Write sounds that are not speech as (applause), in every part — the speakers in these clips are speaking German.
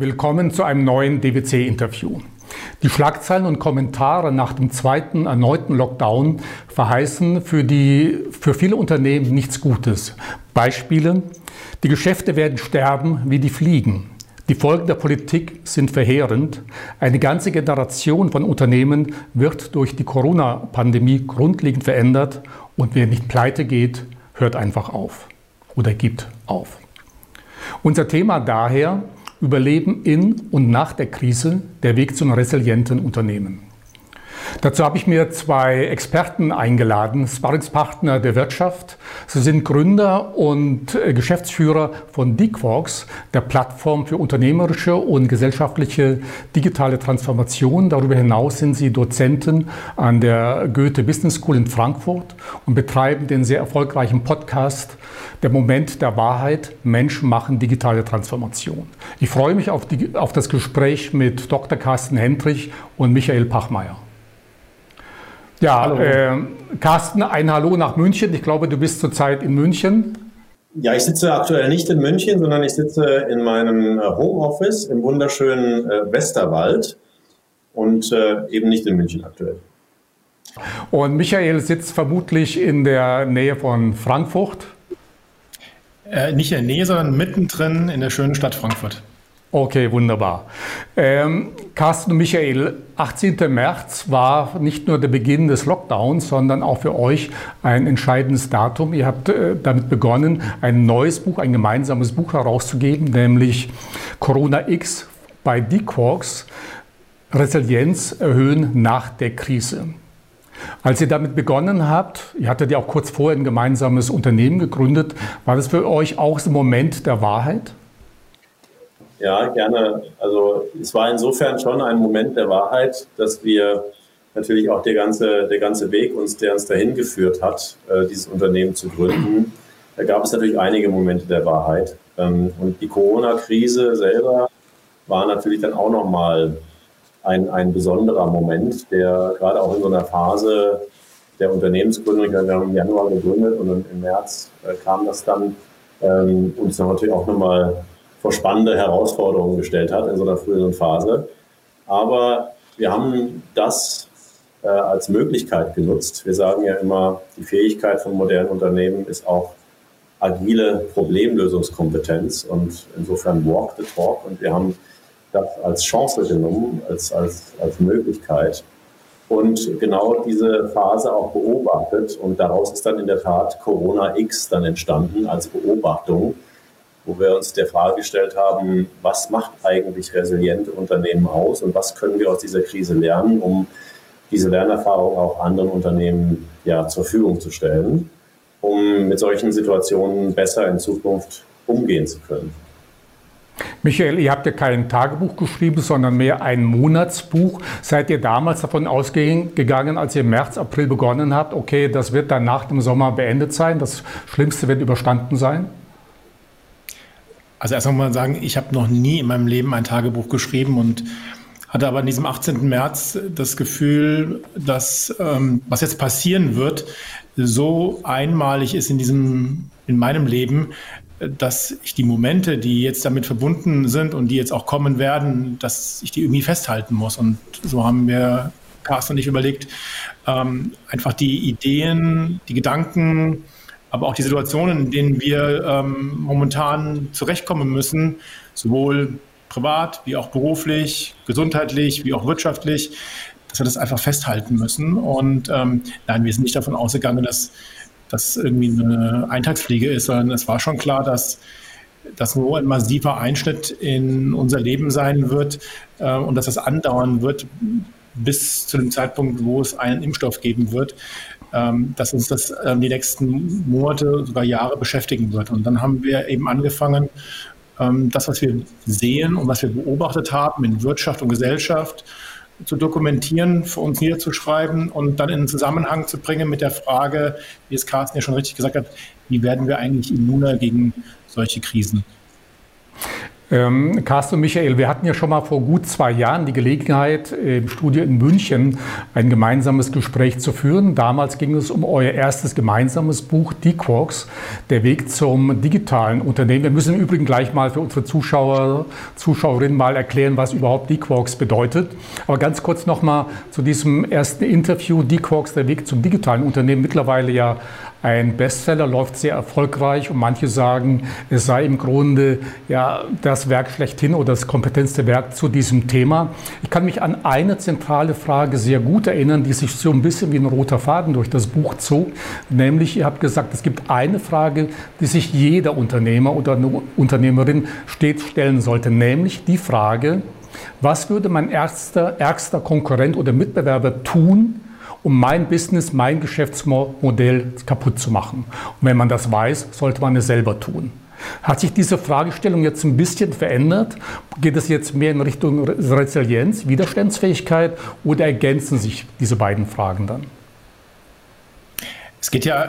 Willkommen zu einem neuen DWC-Interview. Die Schlagzeilen und Kommentare nach dem zweiten erneuten Lockdown verheißen für, die, für viele Unternehmen nichts Gutes. Beispiele, die Geschäfte werden sterben wie die Fliegen. Die Folgen der Politik sind verheerend. Eine ganze Generation von Unternehmen wird durch die Corona-Pandemie grundlegend verändert und wer nicht pleite geht, hört einfach auf oder gibt auf. Unser Thema daher, Überleben in und nach der Krise, der Weg zu einem resilienten Unternehmen. Dazu habe ich mir zwei Experten eingeladen, Sparringspartner der Wirtschaft. Sie sind Gründer und äh, Geschäftsführer von DeQuarks, der Plattform für unternehmerische und gesellschaftliche digitale Transformation. Darüber hinaus sind sie Dozenten an der Goethe Business School in Frankfurt und betreiben den sehr erfolgreichen Podcast Der Moment der Wahrheit, Menschen machen digitale Transformation. Ich freue mich auf, die, auf das Gespräch mit Dr. Carsten Hendrich und Michael Pachmeier. Ja, äh, Carsten, ein Hallo nach München. Ich glaube, du bist zurzeit in München. Ja, ich sitze aktuell nicht in München, sondern ich sitze in meinem äh, Homeoffice im wunderschönen äh, Westerwald und äh, eben nicht in München aktuell. Und Michael sitzt vermutlich in der Nähe von Frankfurt. Äh, nicht in der Nähe, sondern mittendrin in der schönen Stadt Frankfurt. Okay, wunderbar. Ähm, Carsten und Michael, 18. März war nicht nur der Beginn des Lockdowns, sondern auch für euch ein entscheidendes Datum. Ihr habt äh, damit begonnen, ein neues Buch, ein gemeinsames Buch herauszugeben, nämlich Corona X bei D-Quarks, Resilienz erhöhen nach der Krise. Als ihr damit begonnen habt, ihr hattet ja auch kurz vorher ein gemeinsames Unternehmen gegründet, war das für euch auch so ein Moment der Wahrheit? Ja, gerne. Also es war insofern schon ein Moment der Wahrheit, dass wir natürlich auch der ganze, der ganze Weg, uns, der uns dahin geführt hat, äh, dieses Unternehmen zu gründen, da gab es natürlich einige Momente der Wahrheit. Ähm, und die Corona-Krise selber war natürlich dann auch nochmal ein, ein besonderer Moment, der gerade auch in so einer Phase der Unternehmensgründung, wir haben im Januar gegründet und im März äh, kam das dann, ähm, uns natürlich auch nochmal vor spannende Herausforderungen gestellt hat in so einer früheren Phase. Aber wir haben das äh, als Möglichkeit genutzt. Wir sagen ja immer, die Fähigkeit von modernen Unternehmen ist auch agile Problemlösungskompetenz und insofern walk the talk. Und wir haben das als Chance genommen, als, als, als Möglichkeit und genau diese Phase auch beobachtet. Und daraus ist dann in der Tat Corona X dann entstanden als Beobachtung wo wir uns der Frage gestellt haben, was macht eigentlich resiliente Unternehmen aus und was können wir aus dieser Krise lernen, um diese Lernerfahrung auch anderen Unternehmen ja, zur Verfügung zu stellen, um mit solchen Situationen besser in Zukunft umgehen zu können. Michael, ihr habt ja kein Tagebuch geschrieben, sondern mehr ein Monatsbuch. Seid ihr damals davon ausgegangen, als ihr im März, April begonnen habt, okay, das wird dann nach dem Sommer beendet sein, das Schlimmste wird überstanden sein? Also erst einmal sagen, ich habe noch nie in meinem Leben ein Tagebuch geschrieben und hatte aber an diesem 18. März das Gefühl, dass ähm, was jetzt passieren wird, so einmalig ist in diesem, in meinem Leben, dass ich die Momente, die jetzt damit verbunden sind und die jetzt auch kommen werden, dass ich die irgendwie festhalten muss. Und so haben wir, Carsten und ich, überlegt, ähm, einfach die Ideen, die Gedanken, aber auch die Situationen, in denen wir ähm, momentan zurechtkommen müssen, sowohl privat wie auch beruflich, gesundheitlich wie auch wirtschaftlich, dass wir das einfach festhalten müssen. Und ähm, nein, wir sind nicht davon ausgegangen, dass das irgendwie eine Eintagspflege ist, sondern es war schon klar, dass das nur ein massiver Einschnitt in unser Leben sein wird äh, und dass das andauern wird bis zu dem Zeitpunkt, wo es einen Impfstoff geben wird ähm, dass uns das ähm, die nächsten Monate, sogar Jahre beschäftigen wird. Und dann haben wir eben angefangen, ähm, das, was wir sehen und was wir beobachtet haben in Wirtschaft und Gesellschaft, zu dokumentieren, für uns niederzuschreiben und dann in Zusammenhang zu bringen mit der Frage, wie es Carsten ja schon richtig gesagt hat, wie werden wir eigentlich immuner gegen solche Krisen? Ähm, Carsten und Michael, wir hatten ja schon mal vor gut zwei Jahren die Gelegenheit, im Studio in München ein gemeinsames Gespräch zu führen. Damals ging es um euer erstes gemeinsames Buch, Die Quarks, der Weg zum digitalen Unternehmen. Wir müssen im Übrigen gleich mal für unsere Zuschauer, Zuschauerinnen mal erklären, was überhaupt Die Quarks bedeutet. Aber ganz kurz nochmal zu diesem ersten Interview, Die Quarks, der Weg zum digitalen Unternehmen. Mittlerweile ja ein Bestseller, läuft sehr erfolgreich und manche sagen, es sei im Grunde ja das Werk schlechthin oder das kompetentste Werk zu diesem Thema. Ich kann mich an eine zentrale Frage sehr gut erinnern, die sich so ein bisschen wie ein roter Faden durch das Buch zog, nämlich ihr habt gesagt, es gibt eine Frage, die sich jeder Unternehmer oder Unternehmerin stets stellen sollte, nämlich die Frage, was würde mein ärgster, ärgster Konkurrent oder Mitbewerber tun, um mein Business, mein Geschäftsmodell kaputt zu machen. Und wenn man das weiß, sollte man es selber tun. Hat sich diese Fragestellung jetzt ein bisschen verändert? Geht es jetzt mehr in Richtung Resilienz, Widerstandsfähigkeit oder ergänzen sich diese beiden Fragen dann? Es geht ja,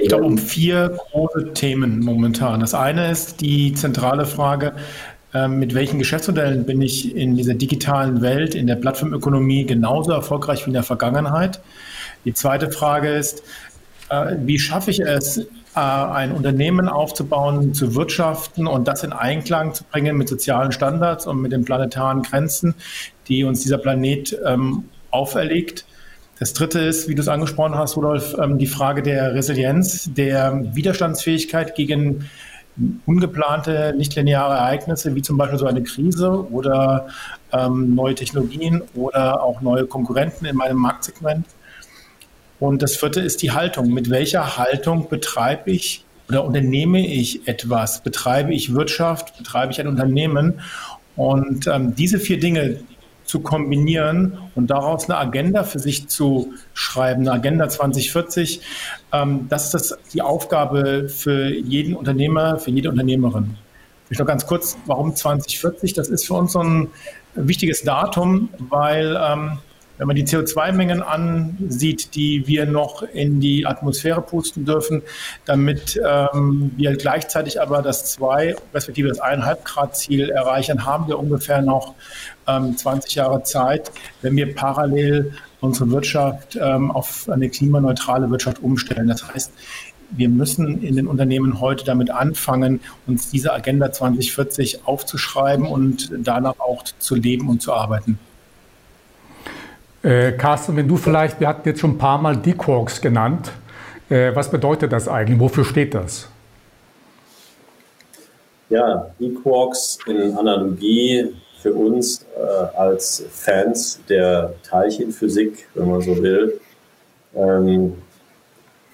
ich glaube, um vier große Themen momentan. Das eine ist die zentrale Frage, mit welchen Geschäftsmodellen bin ich in dieser digitalen Welt, in der Plattformökonomie genauso erfolgreich wie in der Vergangenheit? Die zweite Frage ist, äh, wie schaffe ich es, äh, ein Unternehmen aufzubauen, zu wirtschaften und das in Einklang zu bringen mit sozialen Standards und mit den planetaren Grenzen, die uns dieser Planet ähm, auferlegt? Das dritte ist, wie du es angesprochen hast, Rudolf, ähm, die Frage der Resilienz, der Widerstandsfähigkeit gegen ungeplante, nicht-lineare Ereignisse, wie zum Beispiel so eine Krise oder ähm, neue Technologien oder auch neue Konkurrenten in meinem Marktsegment. Und das vierte ist die Haltung. Mit welcher Haltung betreibe ich oder unternehme ich etwas? Betreibe ich Wirtschaft? Betreibe ich ein Unternehmen? Und ähm, diese vier Dinge, zu kombinieren und daraus eine Agenda für sich zu schreiben, eine Agenda 2040. Ähm, das ist das, die Aufgabe für jeden Unternehmer, für jede Unternehmerin. Ich noch ganz kurz, warum 2040? Das ist für uns so ein wichtiges Datum, weil ähm, wenn man die CO2-Mengen ansieht, die wir noch in die Atmosphäre pusten dürfen, damit ähm, wir gleichzeitig aber das 2 respektive das 1,5 Grad Ziel erreichen, haben wir ungefähr noch ähm, 20 Jahre Zeit, wenn wir parallel unsere Wirtschaft ähm, auf eine klimaneutrale Wirtschaft umstellen. Das heißt, wir müssen in den Unternehmen heute damit anfangen, uns diese Agenda 2040 aufzuschreiben und danach auch zu leben und zu arbeiten. Äh, Carsten, wenn du vielleicht, wir hatten jetzt schon ein paar Mal D-Quarks genannt. Äh, was bedeutet das eigentlich? Wofür steht das? Ja, D-Quarks in Analogie für uns äh, als Fans der Teilchenphysik, wenn man so will, ähm,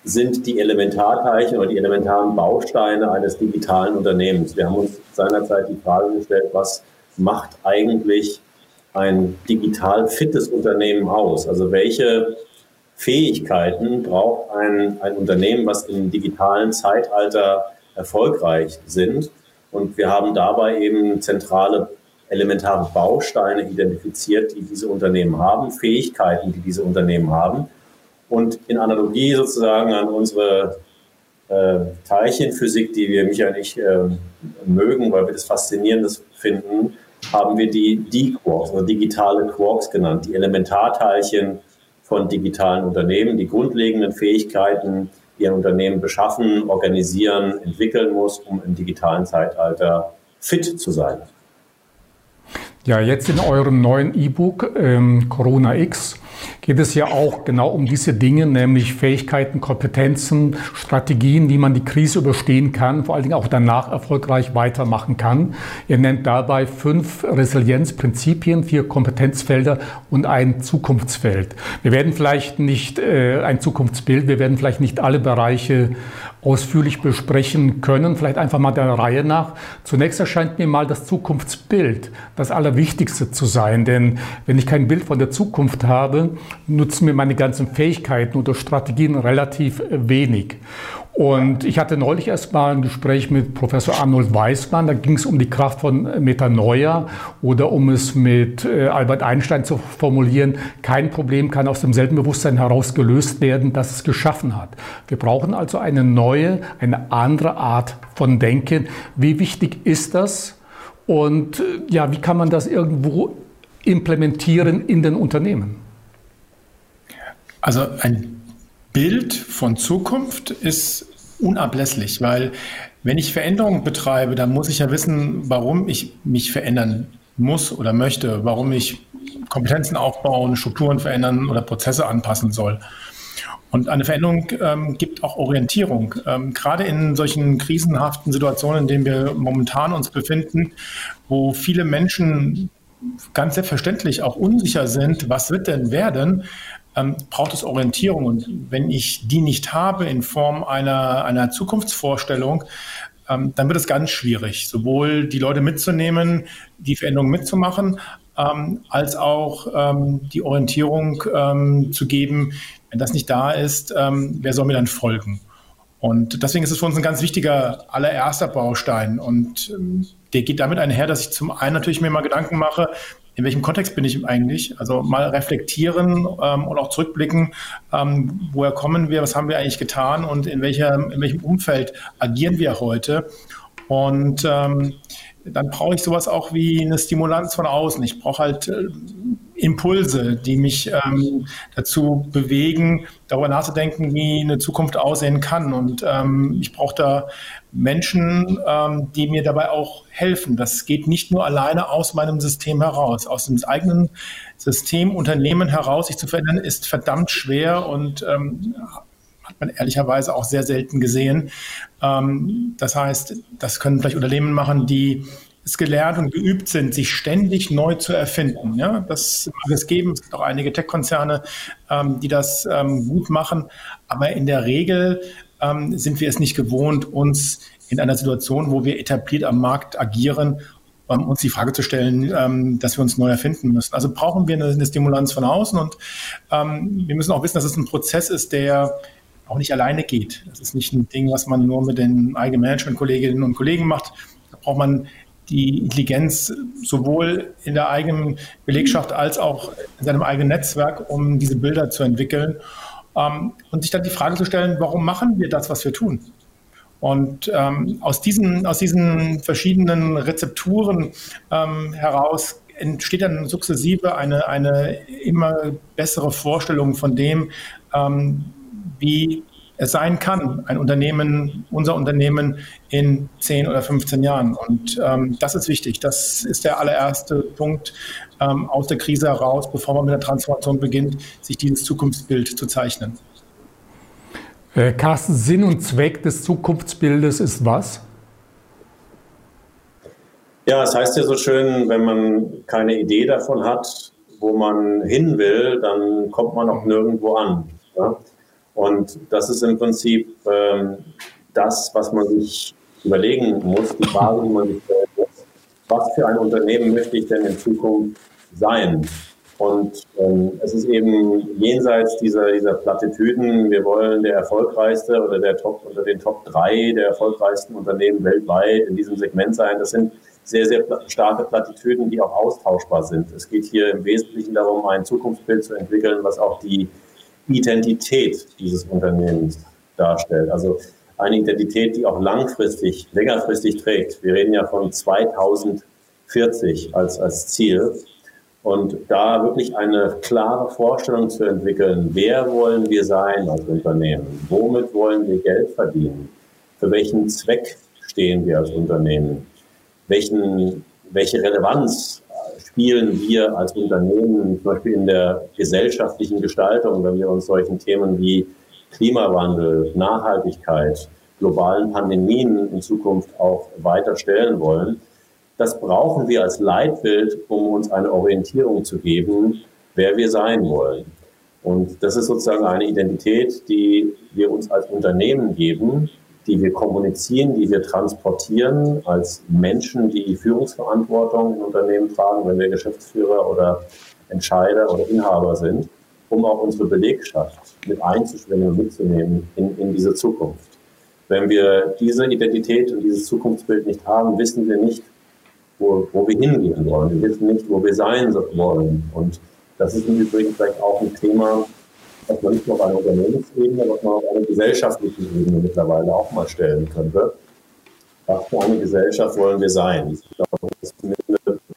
sind die Elementarteilchen oder die elementaren Bausteine eines digitalen Unternehmens. Wir haben uns seinerzeit die Frage gestellt, was macht eigentlich ein digital fittes Unternehmen aus? Also welche Fähigkeiten braucht ein, ein Unternehmen, was im digitalen Zeitalter erfolgreich sind? Und wir haben dabei eben zentrale elementare Bausteine identifiziert, die diese Unternehmen haben, Fähigkeiten, die diese Unternehmen haben. Und in Analogie sozusagen an unsere äh, Teilchenphysik, die wir, Michael und ich, äh, mögen, weil wir das Faszinierendes finden, haben wir die D-Quarks, also digitale Quarks genannt, die Elementarteilchen von digitalen Unternehmen, die grundlegenden Fähigkeiten, die ein Unternehmen beschaffen, organisieren, entwickeln muss, um im digitalen Zeitalter fit zu sein. Ja, jetzt in eurem neuen E-Book ähm, Corona X geht es ja auch genau um diese Dinge, nämlich Fähigkeiten, Kompetenzen, Strategien, wie man die Krise überstehen kann, vor allen Dingen auch danach erfolgreich weitermachen kann. Ihr nennt dabei fünf Resilienzprinzipien, vier Kompetenzfelder und ein Zukunftsfeld. Wir werden vielleicht nicht äh, ein Zukunftsbild, wir werden vielleicht nicht alle Bereiche ausführlich besprechen können. Vielleicht einfach mal der Reihe nach. Zunächst erscheint mir mal das Zukunftsbild das Allerwichtigste zu sein. Denn wenn ich kein Bild von der Zukunft habe, nutzen mir meine ganzen Fähigkeiten oder Strategien relativ wenig. Und ich hatte neulich erst mal ein Gespräch mit Professor Arnold Weismann. Da ging es um die Kraft von Metanoia oder um es mit äh, Albert Einstein zu formulieren. Kein Problem kann aus demselben Bewusstsein heraus gelöst werden, das es geschaffen hat. Wir brauchen also eine neue, eine andere Art von Denken. Wie wichtig ist das? Und äh, ja, wie kann man das irgendwo implementieren in den Unternehmen? Also ein Bild von Zukunft ist unablässlich, weil wenn ich Veränderungen betreibe, dann muss ich ja wissen, warum ich mich verändern muss oder möchte, warum ich Kompetenzen aufbauen, Strukturen verändern oder Prozesse anpassen soll. Und eine Veränderung ähm, gibt auch Orientierung. Ähm, gerade in solchen krisenhaften Situationen, in denen wir momentan uns befinden, wo viele Menschen ganz selbstverständlich auch unsicher sind, was wird denn werden, ähm, braucht es Orientierung. Und wenn ich die nicht habe in Form einer, einer Zukunftsvorstellung, ähm, dann wird es ganz schwierig, sowohl die Leute mitzunehmen, die Veränderung mitzumachen, ähm, als auch ähm, die Orientierung ähm, zu geben, wenn das nicht da ist, ähm, wer soll mir dann folgen? Und deswegen ist es für uns ein ganz wichtiger allererster Baustein. Und ähm, der geht damit einher, dass ich zum einen natürlich mir mal Gedanken mache, in welchem Kontext bin ich eigentlich? Also mal reflektieren ähm, und auch zurückblicken, ähm, woher kommen wir, was haben wir eigentlich getan und in, welcher, in welchem Umfeld agieren wir heute? Und ähm, dann brauche ich sowas auch wie eine Stimulanz von außen. Ich brauche halt äh, Impulse, die mich ähm, dazu bewegen, darüber nachzudenken, wie eine Zukunft aussehen kann. Und ähm, ich brauche da Menschen, ähm, die mir dabei auch helfen. Das geht nicht nur alleine aus meinem System heraus. Aus dem eigenen System, Unternehmen heraus, sich zu verändern, ist verdammt schwer und ähm, hat man ehrlicherweise auch sehr selten gesehen. Ähm, das heißt, das können vielleicht Unternehmen machen, die es gelernt und geübt sind, sich ständig neu zu erfinden. Ja, das mag es geben. Es gibt auch einige Tech-Konzerne, ähm, die das ähm, gut machen. Aber in der Regel sind wir es nicht gewohnt, uns in einer Situation, wo wir etabliert am Markt agieren, uns die Frage zu stellen, dass wir uns neu erfinden müssen. Also brauchen wir eine, Stimulanz von außen und wir müssen auch wissen, dass es ein Prozess ist, der auch nicht alleine geht. Das ist nicht ein Ding, was man nur mit den eigenen Management-Kolleginnen und Kollegen macht. Da braucht man die Intelligenz sowohl in der eigenen Belegschaft als auch in seinem eigenen Netzwerk, um diese Bilder zu entwickeln. Ähm, und sich dann die Frage zu stellen, warum machen wir das, was wir tun? Und ähm, aus, diesen, aus diesen verschiedenen Rezepturen ähm, heraus entsteht dann sukzessive eine, eine immer bessere Vorstellung von dem, ähm, wie es sein kann, ein Unternehmen, unser Unternehmen in 10 oder 15 Jahren. Und ähm, das ist wichtig. Das ist der allererste Punkt ähm, aus der Krise heraus, bevor man mit der Transformation beginnt, sich dieses Zukunftsbild zu zeichnen. Äh, Carsten, Sinn und Zweck des Zukunftsbildes ist was? Ja, es heißt ja so schön, wenn man keine Idee davon hat, wo man hin will, dann kommt man auch nirgendwo an. Ja? Und das ist im Prinzip ähm, das, was man sich überlegen muss, die Frage, die man sich stellen muss. Was für ein Unternehmen möchte ich denn in Zukunft sein? Und ähm, es ist eben jenseits dieser, dieser Plattitüden, wir wollen der erfolgreichste oder der Top unter den Top drei der erfolgreichsten Unternehmen weltweit in diesem Segment sein. Das sind sehr, sehr starke Plattitüden, die auch austauschbar sind. Es geht hier im Wesentlichen darum, ein Zukunftsbild zu entwickeln, was auch die Identität dieses Unternehmens darstellt. Also eine Identität, die auch langfristig, längerfristig trägt. Wir reden ja von 2040 als, als Ziel. Und da wirklich eine klare Vorstellung zu entwickeln, wer wollen wir sein als Unternehmen? Womit wollen wir Geld verdienen? Für welchen Zweck stehen wir als Unternehmen? Welchen, welche Relevanz spielen wir als Unternehmen zum Beispiel in der gesellschaftlichen Gestaltung, wenn wir uns solchen Themen wie Klimawandel, Nachhaltigkeit, globalen Pandemien in Zukunft auch weiter stellen wollen. Das brauchen wir als Leitbild, um uns eine Orientierung zu geben, wer wir sein wollen. Und das ist sozusagen eine Identität, die wir uns als Unternehmen geben, die wir kommunizieren, die wir transportieren als Menschen, die Führungsverantwortung in Unternehmen tragen, wenn wir Geschäftsführer oder Entscheider oder Inhaber sind, um auch unsere Belegschaft mit einzuschwingen und mitzunehmen in, in diese Zukunft. Wenn wir diese Identität und dieses Zukunftsbild nicht haben, wissen wir nicht, wo, wo wir hingehen wollen. Wir wissen nicht, wo wir sein wollen. Und das ist im Übrigen vielleicht auch ein Thema, was man nicht nur auf einer Unternehmensebene, was man auf einer gesellschaftlichen Ebene mittlerweile auch mal stellen könnte. was für eine Gesellschaft wollen wir sein? Ich glaube, das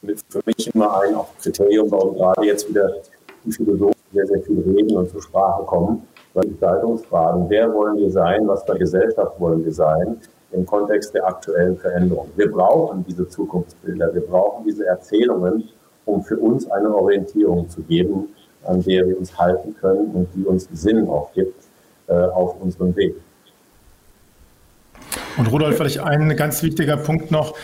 ist für mich immer ein auch Kriterium, warum gerade jetzt wieder die Philosophen sehr, sehr viel reden und zur Sprache kommen, weil Gestaltungsfragen, wer wollen wir sein, was für Gesellschaft wollen wir sein, im Kontext der aktuellen Veränderung. Wir brauchen diese Zukunftsbilder, wir brauchen diese Erzählungen, um für uns eine Orientierung zu geben, an der wir uns halten können und die uns Sinn auch gibt äh, auf unserem Weg. Und Rudolf, vielleicht ein ganz wichtiger Punkt noch.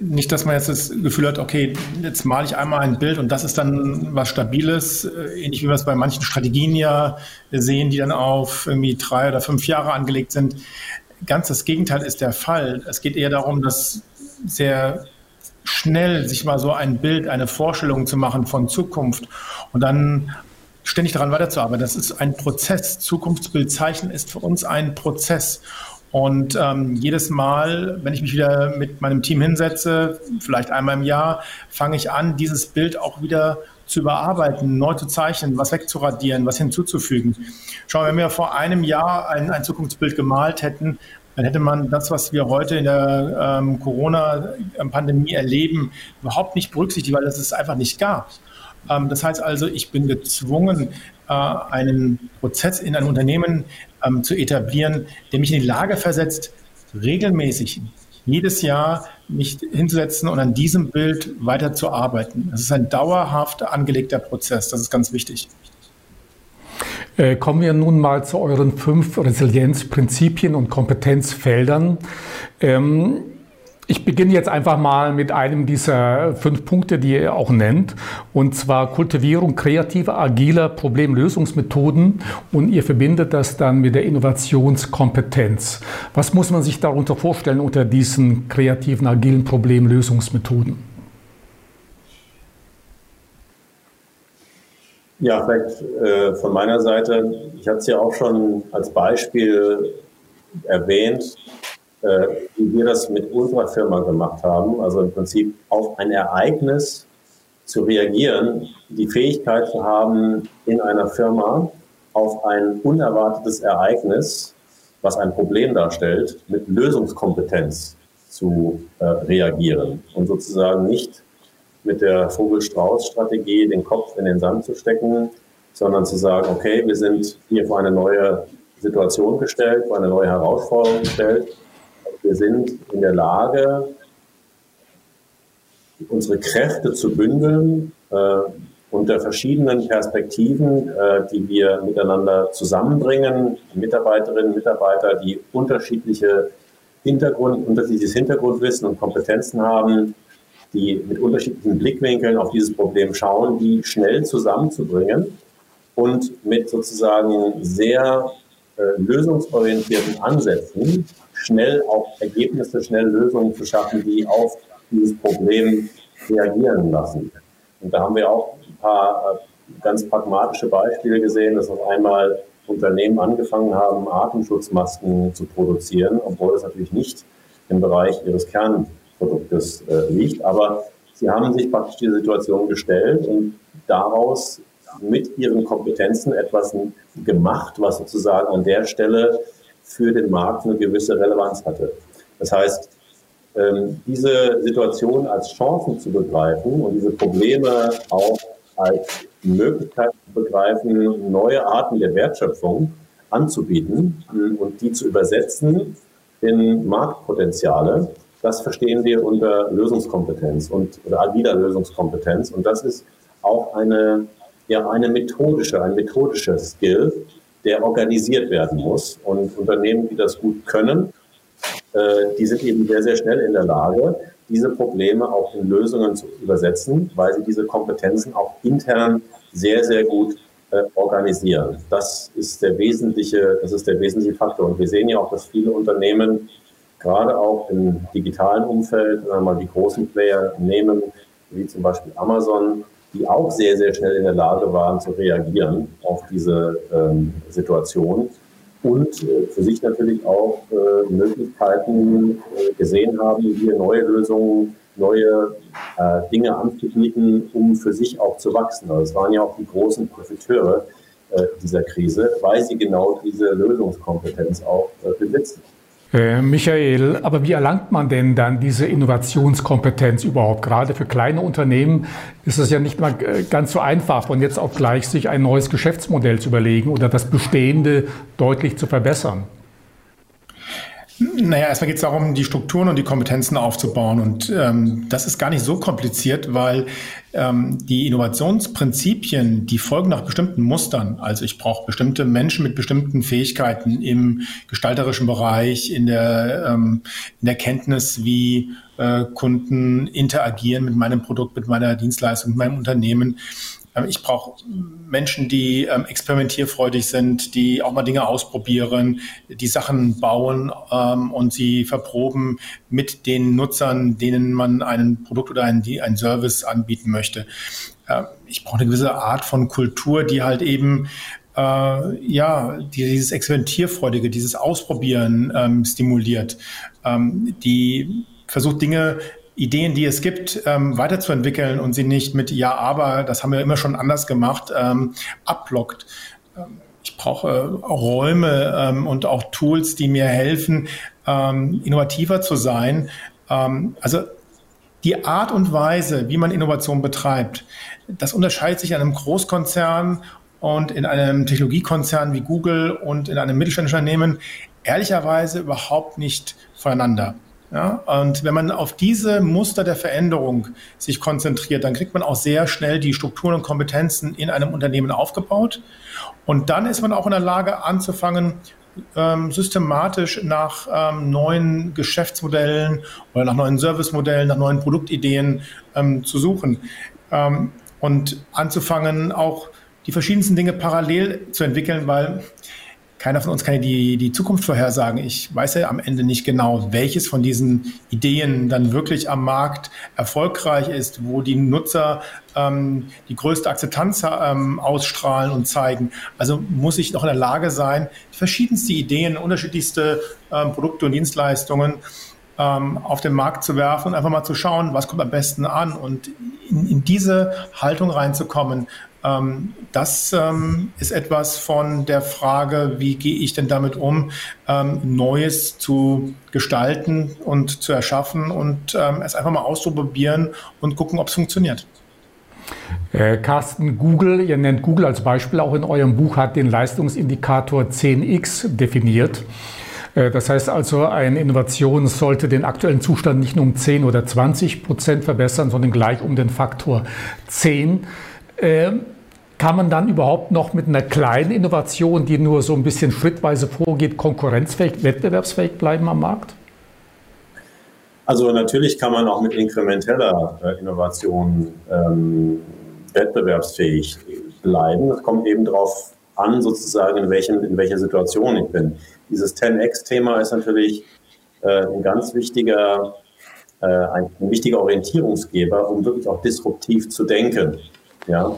Nicht, dass man jetzt das Gefühl hat, okay, jetzt male ich einmal ein Bild und das ist dann was Stabiles, äh, ähnlich wie wir es bei manchen Strategien ja sehen, die dann auf irgendwie drei oder fünf Jahre angelegt sind. Ganz das Gegenteil ist der Fall. Es geht eher darum, dass sehr schnell sich mal so ein Bild, eine Vorstellung zu machen von Zukunft und dann ständig daran weiterzuarbeiten. Das ist ein Prozess. Zukunftsbild zeichnen ist für uns ein Prozess. Und ähm, jedes Mal, wenn ich mich wieder mit meinem Team hinsetze, vielleicht einmal im Jahr, fange ich an, dieses Bild auch wieder zu überarbeiten, neu zu zeichnen, was wegzuradieren, was hinzuzufügen. Schauen, wenn wir vor einem Jahr ein, ein Zukunftsbild gemalt hätten, dann hätte man das, was wir heute in der ähm, Corona-Pandemie erleben, überhaupt nicht berücksichtigt, weil es es einfach nicht gab. Ähm, das heißt also, ich bin gezwungen, äh, einen Prozess in einem Unternehmen ähm, zu etablieren, der mich in die Lage versetzt, regelmäßig jedes Jahr mich hinzusetzen und an diesem Bild weiterzuarbeiten. Das ist ein dauerhaft angelegter Prozess. Das ist ganz wichtig. Äh, kommen wir nun mal zu euren fünf Resilienzprinzipien und Kompetenzfeldern. Ähm, ich beginne jetzt einfach mal mit einem dieser fünf Punkte, die ihr auch nennt, und zwar Kultivierung kreativer, agiler Problemlösungsmethoden und ihr verbindet das dann mit der Innovationskompetenz. Was muss man sich darunter vorstellen unter diesen kreativen, agilen Problemlösungsmethoden? Ja, vielleicht äh, von meiner Seite, ich hatte es ja auch schon als Beispiel erwähnt, äh, wie wir das mit unserer Firma gemacht haben, also im Prinzip auf ein Ereignis zu reagieren, die Fähigkeit zu haben, in einer Firma auf ein unerwartetes Ereignis, was ein Problem darstellt, mit Lösungskompetenz zu äh, reagieren und sozusagen nicht mit der Vogel-Strauß-Strategie den Kopf in den Sand zu stecken, sondern zu sagen, okay, wir sind hier vor eine neue Situation gestellt, vor eine neue Herausforderung gestellt wir sind in der Lage, unsere Kräfte zu bündeln äh, unter verschiedenen Perspektiven, äh, die wir miteinander zusammenbringen. Mitarbeiterinnen, Mitarbeiter, die unterschiedliche Hintergrund, unterschiedliches Hintergrundwissen und Kompetenzen haben, die mit unterschiedlichen Blickwinkeln auf dieses Problem schauen, die schnell zusammenzubringen und mit sozusagen sehr äh, lösungsorientierten Ansätzen schnell auch Ergebnisse, schnell Lösungen zu schaffen, die auf dieses Problem reagieren lassen. Und da haben wir auch ein paar äh, ganz pragmatische Beispiele gesehen, dass auf einmal Unternehmen angefangen haben, Atemschutzmasken zu produzieren, obwohl es natürlich nicht im Bereich ihres Kernproduktes äh, liegt. Aber sie haben sich praktisch die Situation gestellt und daraus mit ihren Kompetenzen etwas gemacht, was sozusagen an der Stelle für den Markt eine gewisse Relevanz hatte. Das heißt, ähm, diese Situation als Chancen zu begreifen und diese Probleme auch als Möglichkeit zu begreifen, neue Arten der Wertschöpfung anzubieten und die zu übersetzen in Marktpotenziale, das verstehen wir unter Lösungskompetenz und oder agiler Lösungskompetenz. Und das ist auch eine, ja, eine methodische, ein methodischer Skill, der organisiert werden muss. Und Unternehmen, die das gut können, äh, die sind eben sehr, sehr schnell in der Lage, diese Probleme auch in Lösungen zu übersetzen, weil sie diese Kompetenzen auch intern sehr, sehr gut äh, organisieren. Das ist der wesentliche, das ist der wesentliche Faktor. Und wir sehen ja auch, dass viele Unternehmen gerade auch im digitalen Umfeld, wenn wir mal die großen Player nehmen, wie zum Beispiel Amazon, die auch sehr, sehr schnell in der Lage waren zu reagieren auf diese ähm, Situation und äh, für sich natürlich auch äh, Möglichkeiten äh, gesehen haben, hier neue Lösungen, neue äh, Dinge anzubieten, um für sich auch zu wachsen. Also es waren ja auch die großen Profiteure äh, dieser Krise, weil sie genau diese Lösungskompetenz auch äh, besitzen. Äh, Michael, aber wie erlangt man denn dann diese Innovationskompetenz überhaupt? Gerade für kleine Unternehmen ist es ja nicht mal äh, ganz so einfach, von jetzt auf gleich sich ein neues Geschäftsmodell zu überlegen oder das bestehende deutlich zu verbessern. Naja, erstmal geht es darum, die Strukturen und die Kompetenzen aufzubauen. Und ähm, das ist gar nicht so kompliziert, weil ähm, die Innovationsprinzipien, die folgen nach bestimmten Mustern. Also ich brauche bestimmte Menschen mit bestimmten Fähigkeiten im gestalterischen Bereich, in der, ähm, in der Kenntnis, wie äh, Kunden interagieren mit meinem Produkt, mit meiner Dienstleistung, mit meinem Unternehmen. Ähm, ich brauche Menschen, die ähm, experimentierfreudig sind, die auch mal Dinge ausprobieren, die Sachen bauen ähm, und sie verproben mit den Nutzern, denen man ein Produkt oder ein, ein Service anbieten möchte. Äh, ich brauche eine gewisse Art von Kultur, die halt eben äh, ja, dieses Experimentierfreudige, dieses Ausprobieren ähm, stimuliert, ähm, die versucht Dinge Ideen, die es gibt, ähm, weiterzuentwickeln und sie nicht mit Ja, aber, das haben wir immer schon anders gemacht, ähm, abblockt. Ähm, ich brauche äh, Räume ähm, und auch Tools, die mir helfen, ähm, innovativer zu sein. Ähm, also die Art und Weise, wie man Innovation betreibt, das unterscheidet sich in einem Großkonzern und in einem Technologiekonzern wie Google und in einem mittelständischen Unternehmen ehrlicherweise überhaupt nicht voneinander. Ja, und wenn man auf diese Muster der Veränderung sich konzentriert, dann kriegt man auch sehr schnell die Strukturen und Kompetenzen in einem Unternehmen aufgebaut. Und dann ist man auch in der Lage anzufangen, ähm, systematisch nach ähm, neuen Geschäftsmodellen oder nach neuen Servicemodellen, nach neuen Produktideen ähm, zu suchen und anzufangen, auch die verschiedensten Dinge parallel zu entwickeln, weil keiner von uns kann die, die Zukunft vorhersagen. Ich weiß ja am Ende nicht genau, welches von diesen Ideen dann wirklich am Markt erfolgreich ist, wo die Nutzer ähm, die größte Akzeptanz ähm, ausstrahlen und zeigen. Also muss ich noch in der Lage sein, verschiedenste Ideen, unterschiedlichste ähm, Produkte und Dienstleistungen ähm, auf den Markt zu werfen und einfach mal zu schauen, was kommt am besten an und in, in diese Haltung reinzukommen, das ähm, ist etwas von der Frage, wie gehe ich denn damit um, ähm, Neues zu gestalten und zu erschaffen und es einfach mal auszuprobieren und gucken, ob es funktioniert. Äh, Carsten, Google, ihr nennt Google als Beispiel auch in eurem Buch, hat den Leistungsindikator 10x definiert. Äh, das heißt also, eine Innovation sollte den aktuellen Zustand nicht nur um 10 oder 20 Prozent verbessern, sondern gleich um den Faktor 10. Ähm, kann man dann überhaupt noch mit einer kleinen Innovation, die nur so ein bisschen schrittweise vorgeht, konkurrenzfähig, wettbewerbsfähig bleiben am Markt? Also natürlich kann man auch mit inkrementeller äh, Innovation ähm, wettbewerbsfähig bleiben. Es kommt eben darauf an, sozusagen, in, welchem, in welcher Situation ich bin. Dieses 10x-Thema ist natürlich äh, ein ganz wichtiger, äh, ein, ein wichtiger Orientierungsgeber, um wirklich auch disruptiv zu denken. Ja,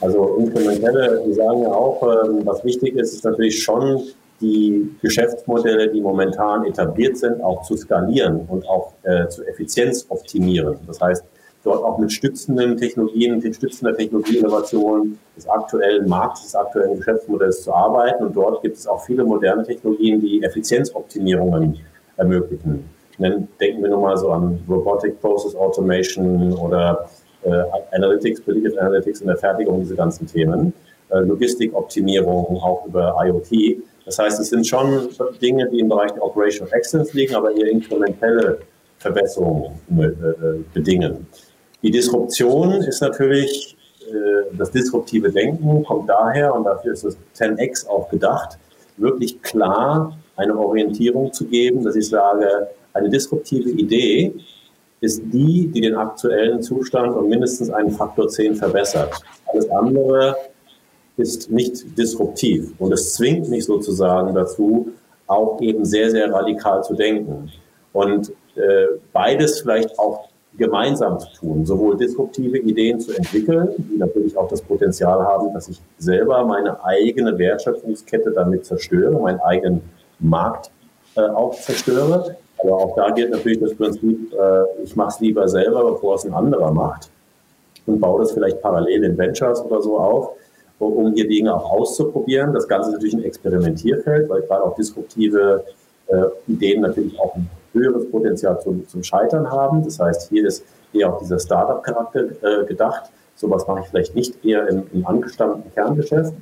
also inkrementelle, die sagen ja auch, ähm, was wichtig ist, ist natürlich schon die Geschäftsmodelle, die momentan etabliert sind, auch zu skalieren und auch äh, zu Effizienz optimieren. Das heißt, dort auch mit stützenden Technologien, mit stützender Technologieinnovation des aktuellen Marktes, des aktuellen Geschäftsmodells zu arbeiten. Und dort gibt es auch viele moderne Technologien, die Effizienzoptimierungen ermöglichen. Denken wir nur mal so an Robotic Process Automation oder äh, Analytics, Predictive Analytics in der Fertigung, diese ganzen Themen. Äh, Logistikoptimierung auch über IoT. Das heißt, es sind schon Dinge, die im Bereich der Operational Excellence liegen, aber eher inkrementelle Verbesserungen äh, bedingen. Die Disruption ist natürlich, das disruptive Denken kommt daher, und dafür ist das 10x auch gedacht, wirklich klar eine Orientierung zu geben, dass ich sage, eine disruptive Idee ist die, die den aktuellen Zustand um mindestens einen Faktor 10 verbessert. Alles andere ist nicht disruptiv und es zwingt mich sozusagen dazu, auch eben sehr, sehr radikal zu denken. Und äh, beides vielleicht auch gemeinsam zu tun, sowohl disruptive Ideen zu entwickeln, die natürlich auch das Potenzial haben, dass ich selber meine eigene Wertschöpfungskette damit zerstöre, meinen eigenen Markt äh, auch zerstöre, aber auch da gilt natürlich das Prinzip, äh, ich mache es lieber selber, bevor es ein anderer macht und baue das vielleicht parallel in Ventures oder so auf, um hier Dinge auch auszuprobieren. Das Ganze ist natürlich ein Experimentierfeld, weil gerade auch disruptive äh, Ideen natürlich auch ein höheres Potenzial zum, zum Scheitern haben. Das heißt, hier ist eher auch dieser Startup-Charakter äh, gedacht. Sowas mache ich vielleicht nicht eher im, im angestammten Kerngeschäft.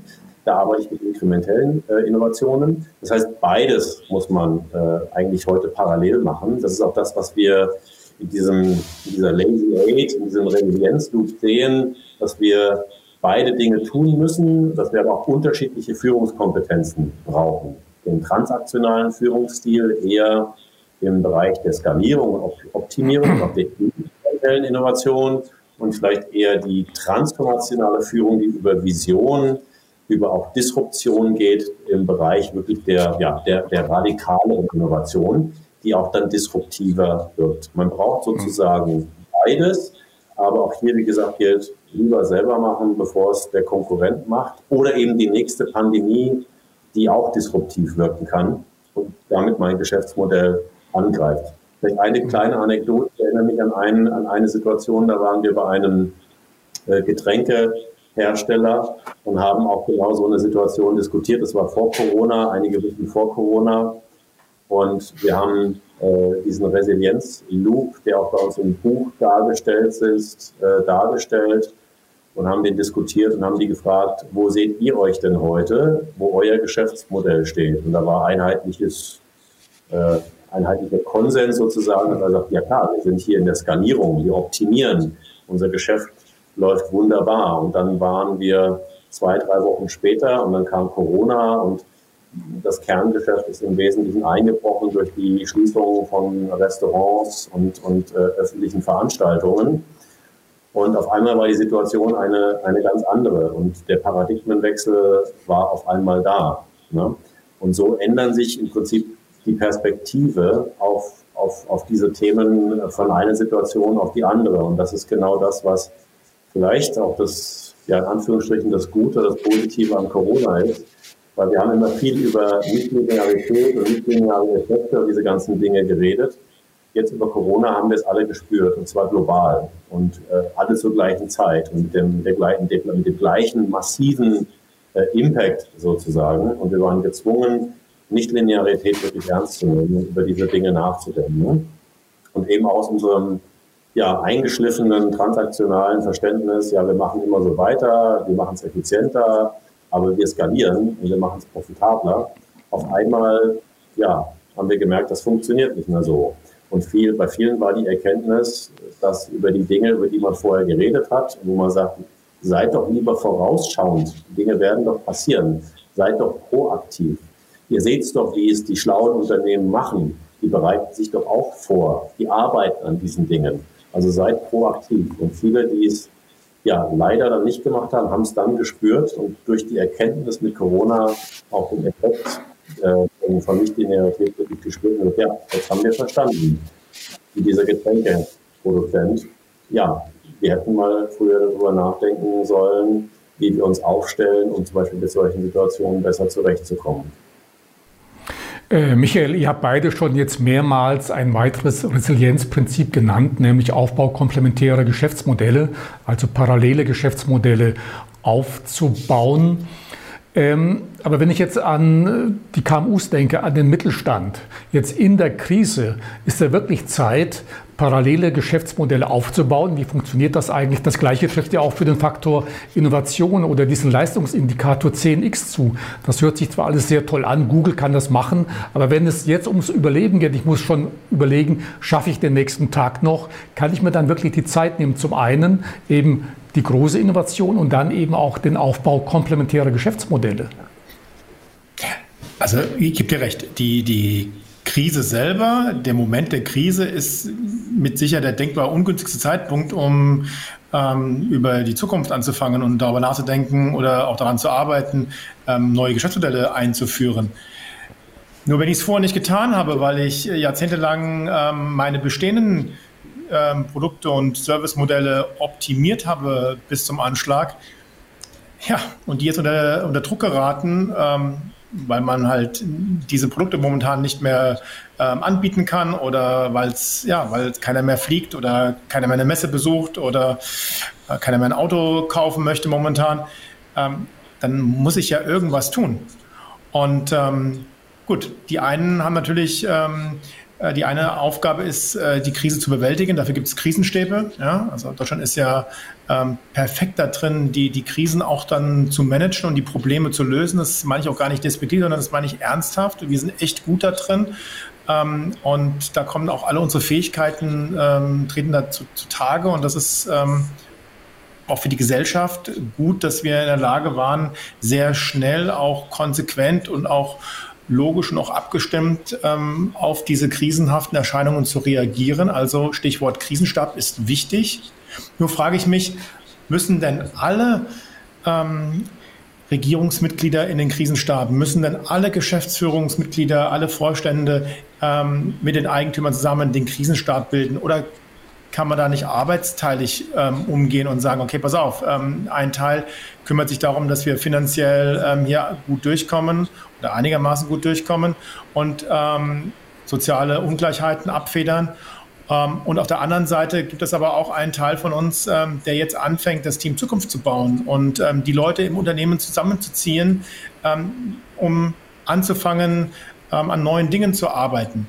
Da arbeite ich mit inkrementellen äh, Innovationen. Das heißt, beides muss man äh, eigentlich heute parallel machen. Das ist auch das, was wir in, diesem, in dieser Lazy Aid, in diesem Resilienzloop sehen, dass wir beide Dinge tun müssen, dass wir aber auch unterschiedliche Führungskompetenzen brauchen. Den transaktionalen Führungsstil eher im Bereich der Skalierung und Optimierung, auch der individuellen Innovation und vielleicht eher die transformationale Führung, die über Vision, über auch Disruption geht im Bereich wirklich der, ja, der, der radikalen Innovation, die auch dann disruptiver wird. Man braucht sozusagen beides, aber auch hier, wie gesagt, gilt, lieber selber machen, bevor es der Konkurrent macht oder eben die nächste Pandemie, die auch disruptiv wirken kann und damit mein Geschäftsmodell angreift. Vielleicht eine kleine Anekdote, ich erinnere mich an, einen, an eine Situation, da waren wir bei einem äh, Getränkehersteller und haben auch genau so eine Situation diskutiert. Das war vor Corona, einige Wochen vor Corona. Und wir haben äh, diesen Resilienz-Loop, der auch bei uns im Buch dargestellt ist, äh, dargestellt und haben den diskutiert und haben die gefragt, wo seht ihr euch denn heute, wo euer Geschäftsmodell steht? Und da war einheitliches, äh, einheitlicher Konsens sozusagen. Und er sagt, ja klar, wir sind hier in der Skalierung, wir optimieren, unser Geschäft läuft wunderbar. Und dann waren wir zwei, drei Wochen später und dann kam Corona und das Kerngeschäft ist im Wesentlichen eingebrochen durch die Schließung von Restaurants und, und äh, öffentlichen Veranstaltungen. Und auf einmal war die Situation eine, eine ganz andere und der Paradigmenwechsel war auf einmal da. Ne? Und so ändern sich im Prinzip die Perspektive auf, auf, auf diese Themen von einer Situation auf die andere. Und das ist genau das, was vielleicht auch das, ja in Anführungsstrichen, das Gute, das Positive an Corona ist weil wir haben immer viel über Nichtlinearität und nichtlineare Effekte und diese ganzen Dinge geredet. Jetzt über Corona haben wir es alle gespürt, und zwar global und äh, alle zur gleichen Zeit und mit dem, der gleichen, mit dem gleichen massiven äh, Impact sozusagen. Und wir waren gezwungen, Nichtlinearität wirklich ernst zu nehmen und über diese Dinge nachzudenken. Und eben aus unserem ja, eingeschliffenen transaktionalen Verständnis, ja, wir machen immer so weiter, wir machen es effizienter, aber wir skalieren und wir machen es profitabler. Auf einmal, ja, haben wir gemerkt, das funktioniert nicht mehr so. Und viel, bei vielen war die Erkenntnis, dass über die Dinge, über die man vorher geredet hat, wo man sagt, seid doch lieber vorausschauend, Dinge werden doch passieren, seid doch proaktiv. Ihr seht doch, wie es die schlauen Unternehmen machen. Die bereiten sich doch auch vor, die arbeiten an diesen Dingen. Also seid proaktiv. Und viele, die es ja leider dann nicht gemacht haben, haben es dann gespürt und durch die Erkenntnis mit Corona auch den Effekt äh, von Nichtlinearität wirklich gespürt und ja, jetzt haben wir verstanden, wie dieser Getränkeproduzent, ja, wir hätten mal früher darüber nachdenken sollen, wie wir uns aufstellen, um zum Beispiel mit solchen Situationen besser zurechtzukommen. Äh, Michael, ihr habt beide schon jetzt mehrmals ein weiteres Resilienzprinzip genannt, nämlich Aufbau komplementärer Geschäftsmodelle, also parallele Geschäftsmodelle aufzubauen. Ähm, aber wenn ich jetzt an die KMUs denke, an den Mittelstand, jetzt in der Krise, ist da wirklich Zeit, parallele Geschäftsmodelle aufzubauen. Wie funktioniert das eigentlich? Das Gleiche trifft ja auch für den Faktor Innovation oder diesen Leistungsindikator 10x zu. Das hört sich zwar alles sehr toll an, Google kann das machen, aber wenn es jetzt ums Überleben geht, ich muss schon überlegen, schaffe ich den nächsten Tag noch, kann ich mir dann wirklich die Zeit nehmen, zum einen eben die große Innovation und dann eben auch den Aufbau komplementärer Geschäftsmodelle. Also ich gebe dir recht, die, die Krise selber, der Moment der Krise ist mit Sicherheit der denkbar ungünstigste Zeitpunkt, um ähm, über die Zukunft anzufangen und darüber nachzudenken oder auch daran zu arbeiten, ähm, neue Geschäftsmodelle einzuführen. Nur wenn ich es vorher nicht getan habe, weil ich jahrzehntelang ähm, meine bestehenden ähm, Produkte und Servicemodelle optimiert habe bis zum Anschlag, ja, und die jetzt unter, unter Druck geraten, ähm, weil man halt diese Produkte momentan nicht mehr ähm, anbieten kann oder weil es ja, keiner mehr fliegt oder keiner mehr eine Messe besucht oder äh, keiner mehr ein Auto kaufen möchte momentan, ähm, dann muss ich ja irgendwas tun. Und ähm, gut, die einen haben natürlich ähm, äh, die eine Aufgabe ist, äh, die Krise zu bewältigen. Dafür gibt es Krisenstäbe. Ja? Also Deutschland ist ja ähm, perfekt da drin, die, die Krisen auch dann zu managen und die Probleme zu lösen. Das meine ich auch gar nicht despektiv, sondern das meine ich ernsthaft. Wir sind echt gut da drin. Ähm, und da kommen auch alle unsere Fähigkeiten, ähm, treten da zu, zu. Und das ist ähm, auch für die Gesellschaft gut, dass wir in der Lage waren, sehr schnell, auch konsequent und auch logisch und auch abgestimmt ähm, auf diese krisenhaften Erscheinungen zu reagieren. Also Stichwort Krisenstab ist wichtig. Nur frage ich mich, müssen denn alle ähm, Regierungsmitglieder in den Krisenstab, müssen denn alle Geschäftsführungsmitglieder, alle Vorstände ähm, mit den Eigentümern zusammen den Krisenstab bilden? Oder kann man da nicht arbeitsteilig ähm, umgehen und sagen, okay, pass auf, ähm, ein Teil kümmert sich darum, dass wir finanziell ähm, hier gut durchkommen oder einigermaßen gut durchkommen und ähm, soziale Ungleichheiten abfedern. Ähm, und auf der anderen Seite gibt es aber auch einen Teil von uns, ähm, der jetzt anfängt, das Team Zukunft zu bauen und die Leute im Unternehmen zusammenzuziehen, um anzufangen, an neuen Dingen zu arbeiten.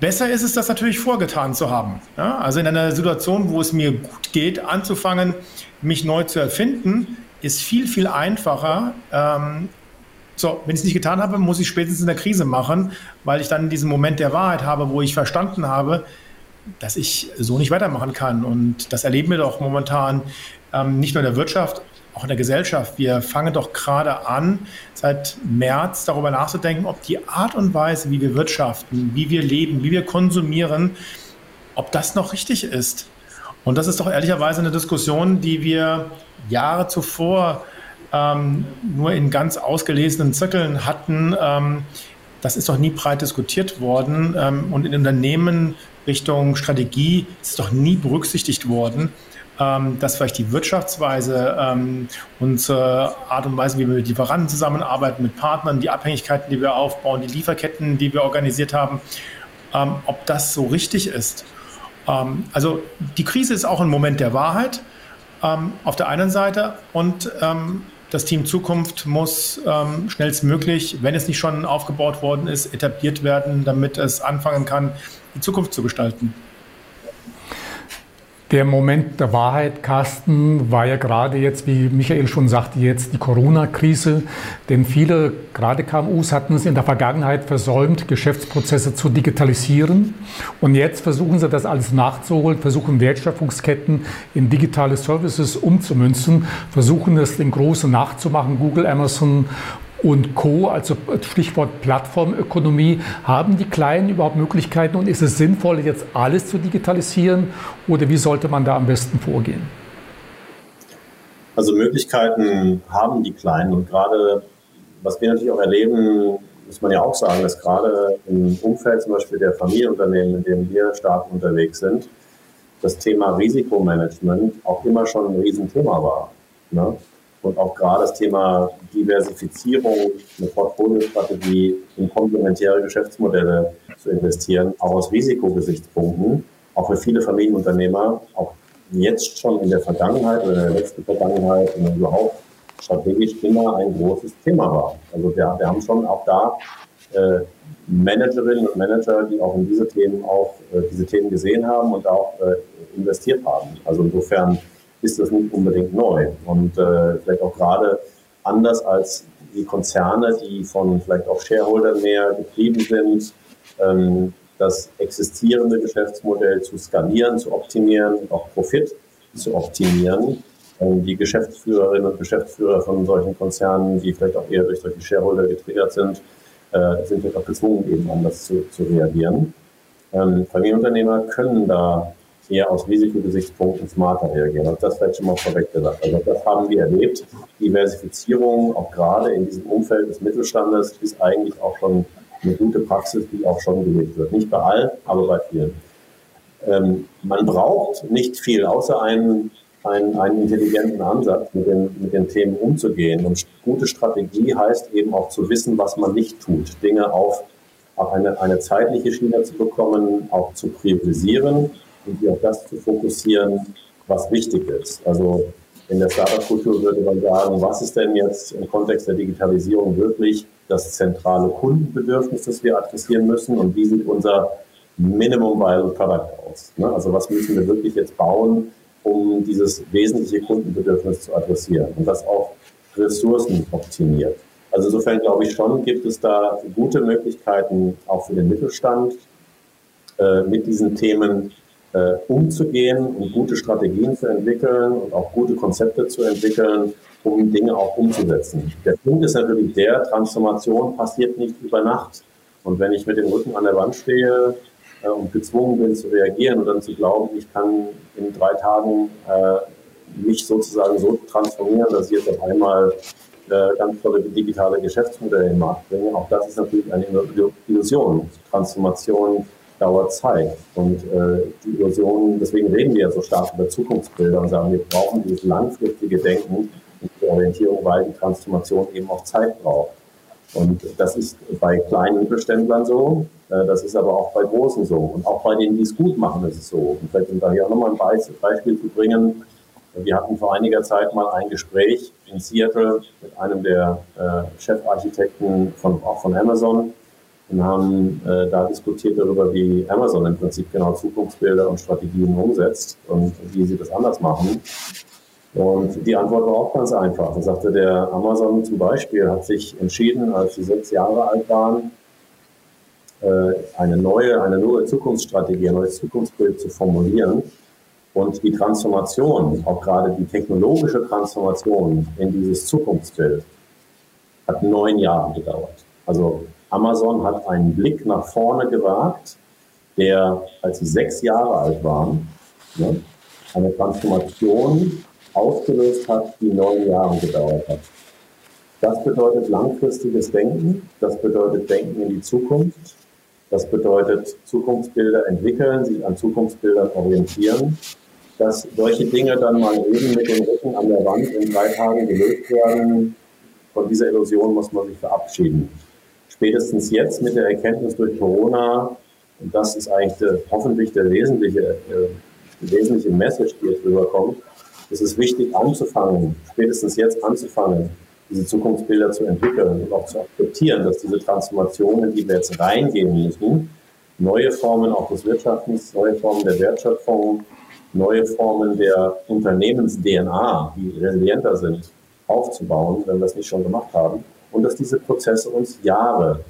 Besser ist es, das natürlich vorgetan zu haben. Ja, also in einer Situation, wo es mir gut geht, anzufangen, mich neu zu erfinden, ist viel, viel einfacher. Ähm, so, wenn ich es nicht getan habe, muss ich spätestens in der Krise machen, weil ich dann diesen Moment der Wahrheit habe, wo ich verstanden habe, dass ich so nicht weitermachen kann. Und das erleben wir doch momentan ähm, nicht nur in der Wirtschaft, auch in der Gesellschaft. Wir fangen doch gerade an, seit März darüber nachzudenken, ob die Art und Weise, wie wir wirtschaften, wie wir leben, wie wir konsumieren, ob das noch richtig ist. Und das ist doch ehrlicherweise eine Diskussion, die wir Jahre zuvor ähm, nur in ganz ausgelesenen Zirkeln hatten. Ähm, das ist doch nie breit diskutiert worden. Ähm, und in Unternehmen Richtung Strategie ist doch nie berücksichtigt worden ähm, dass vielleicht die Wirtschaftsweise, ähm, unsere Art und Weise, wie wir mit Lieferanten zusammenarbeiten, mit Partnern, die Abhängigkeiten, die wir aufbauen, die Lieferketten, die wir organisiert haben, ähm, ob das so richtig ist. Ähm, also die Krise ist auch ein Moment der Wahrheit ähm, auf der einen Seite und ähm, das Team Zukunft muss ähm, schnellstmöglich, wenn es nicht schon aufgebaut worden ist, etabliert werden, damit es anfangen kann, die Zukunft zu gestalten. Der Moment der Wahrheit, Carsten, war ja gerade jetzt, wie Michael schon sagte, jetzt die Corona-Krise. Denn viele, gerade KMUs, hatten es in der Vergangenheit versäumt, Geschäftsprozesse zu digitalisieren. Und jetzt versuchen sie das alles nachzuholen, versuchen Wertschöpfungsketten in digitale Services umzumünzen, versuchen es den Großen nachzumachen, Google, Amazon und Co., also Stichwort Plattformökonomie, haben die Kleinen überhaupt Möglichkeiten und ist es sinnvoll, jetzt alles zu digitalisieren oder wie sollte man da am besten vorgehen? Also Möglichkeiten haben die Kleinen und gerade, was wir natürlich auch erleben, muss man ja auch sagen, dass gerade im Umfeld zum Beispiel der Familienunternehmen, in denen wir stark unterwegs sind, das Thema Risikomanagement auch immer schon ein Riesenthema war. Ne? Und auch gerade das Thema Diversifizierung, eine Portfoliostrategie in komplementäre Geschäftsmodelle zu investieren, auch aus Risikogesichtspunkten, auch für viele Familienunternehmer, auch jetzt schon in der Vergangenheit oder in der letzten Vergangenheit und überhaupt strategisch immer ein großes Thema war. Also wir, wir haben schon auch da äh, Managerinnen und Manager, die auch in diese Themen auch äh, diese Themen gesehen haben und auch äh, investiert haben. Also insofern ist das nicht unbedingt neu. Und äh, vielleicht auch gerade anders als die Konzerne, die von vielleicht auch Shareholdern mehr getrieben sind, ähm, das existierende Geschäftsmodell zu skalieren, zu optimieren, auch Profit zu optimieren. Ähm, die Geschäftsführerinnen und Geschäftsführer von solchen Konzernen, die vielleicht auch eher durch solche Shareholder getriggert sind, äh, sind vielleicht auch gezwungen, eben anders zu, zu reagieren. Ähm, Familienunternehmer können da eher aus Risikogesichtspunkten smarter reagieren. Also das vielleicht schon mal vorweg gesagt. Also das haben wir erlebt. Diversifizierung, auch gerade in diesem Umfeld des Mittelstandes, ist eigentlich auch schon eine gute Praxis, die auch schon gelebt wird. Nicht bei allen, aber bei vielen. Ähm, man braucht nicht viel, außer einen, einen, einen intelligenten Ansatz, mit den, mit den Themen umzugehen. Und gute Strategie heißt eben auch zu wissen, was man nicht tut. Dinge auf, auf eine, eine zeitliche Schiene zu bekommen, auch zu priorisieren und auf das zu fokussieren, was wichtig ist. Also in der Startup-Kultur würde man sagen, was ist denn jetzt im Kontext der Digitalisierung wirklich das zentrale Kundenbedürfnis, das wir adressieren müssen und wie sieht unser Minimum Viable Product aus? Ne? Also was müssen wir wirklich jetzt bauen, um dieses wesentliche Kundenbedürfnis zu adressieren und das auch Ressourcen optimiert. Also insofern glaube ich schon, gibt es da gute Möglichkeiten auch für den Mittelstand äh, mit diesen Themen äh, umzugehen und gute Strategien zu entwickeln und auch gute Konzepte zu entwickeln, um Dinge auch umzusetzen. Der Punkt ist natürlich der, Transformation passiert nicht über Nacht. Und wenn ich mit dem Rücken an der Wand stehe äh, und gezwungen bin zu reagieren und dann zu glauben, ich kann in drei Tagen äh, mich sozusagen so transformieren, dass ich jetzt auf einmal äh, ganz tolle digitale Geschäftsmodelle im Markt bringe, auch das ist natürlich eine Illusion. Transformation dauert Zeit. Und äh, die Illusion, deswegen reden wir ja so stark über Zukunftsbilder und sagen, wir brauchen dieses langfristige Denken und die Orientierung, weil die Transformation eben auch Zeit braucht. Und das ist bei kleinen Mittelständlern so, äh, das ist aber auch bei großen so. Und auch bei denen, die es gut machen, ist es so. Und vielleicht um da hier auch nochmal ein Beispiel zu bringen. Wir hatten vor einiger Zeit mal ein Gespräch in Seattle mit einem der äh, Chefarchitekten von, auch von Amazon, und haben äh, da diskutiert darüber, wie Amazon im Prinzip genau Zukunftsbilder und Strategien umsetzt und wie sie das anders machen. Und die Antwort war auch ganz einfach. Da sagte der Amazon zum Beispiel, hat sich entschieden, als sie sechs Jahre alt waren, äh, eine neue, eine neue Zukunftsstrategie, ein neues Zukunftsbild zu formulieren. Und die Transformation, auch gerade die technologische Transformation in dieses Zukunftsbild, hat neun Jahre gedauert. Also Amazon hat einen Blick nach vorne gewagt, der, als sie sechs Jahre alt waren, ne, eine Transformation ausgelöst hat, die neun Jahre gedauert hat. Das bedeutet langfristiges Denken, das bedeutet Denken in die Zukunft, das bedeutet Zukunftsbilder entwickeln, sich an Zukunftsbildern orientieren, dass solche Dinge dann mal eben mit dem Rücken an der Wand in drei Tagen gelöst werden. Von dieser Illusion muss man sich verabschieden spätestens jetzt mit der Erkenntnis durch Corona, und das ist eigentlich der, hoffentlich der wesentliche, äh, die wesentliche Message, die jetzt rüberkommt, ist es wichtig anzufangen, spätestens jetzt anzufangen, diese Zukunftsbilder zu entwickeln und auch zu akzeptieren, dass diese Transformationen, die wir jetzt reingehen müssen, neue Formen auch des Wirtschaftens, neue Formen der Wertschöpfung, neue Formen der Unternehmens-DNA, die resilienter sind, aufzubauen, wenn wir es nicht schon gemacht haben und dass diese Prozesse uns Jahre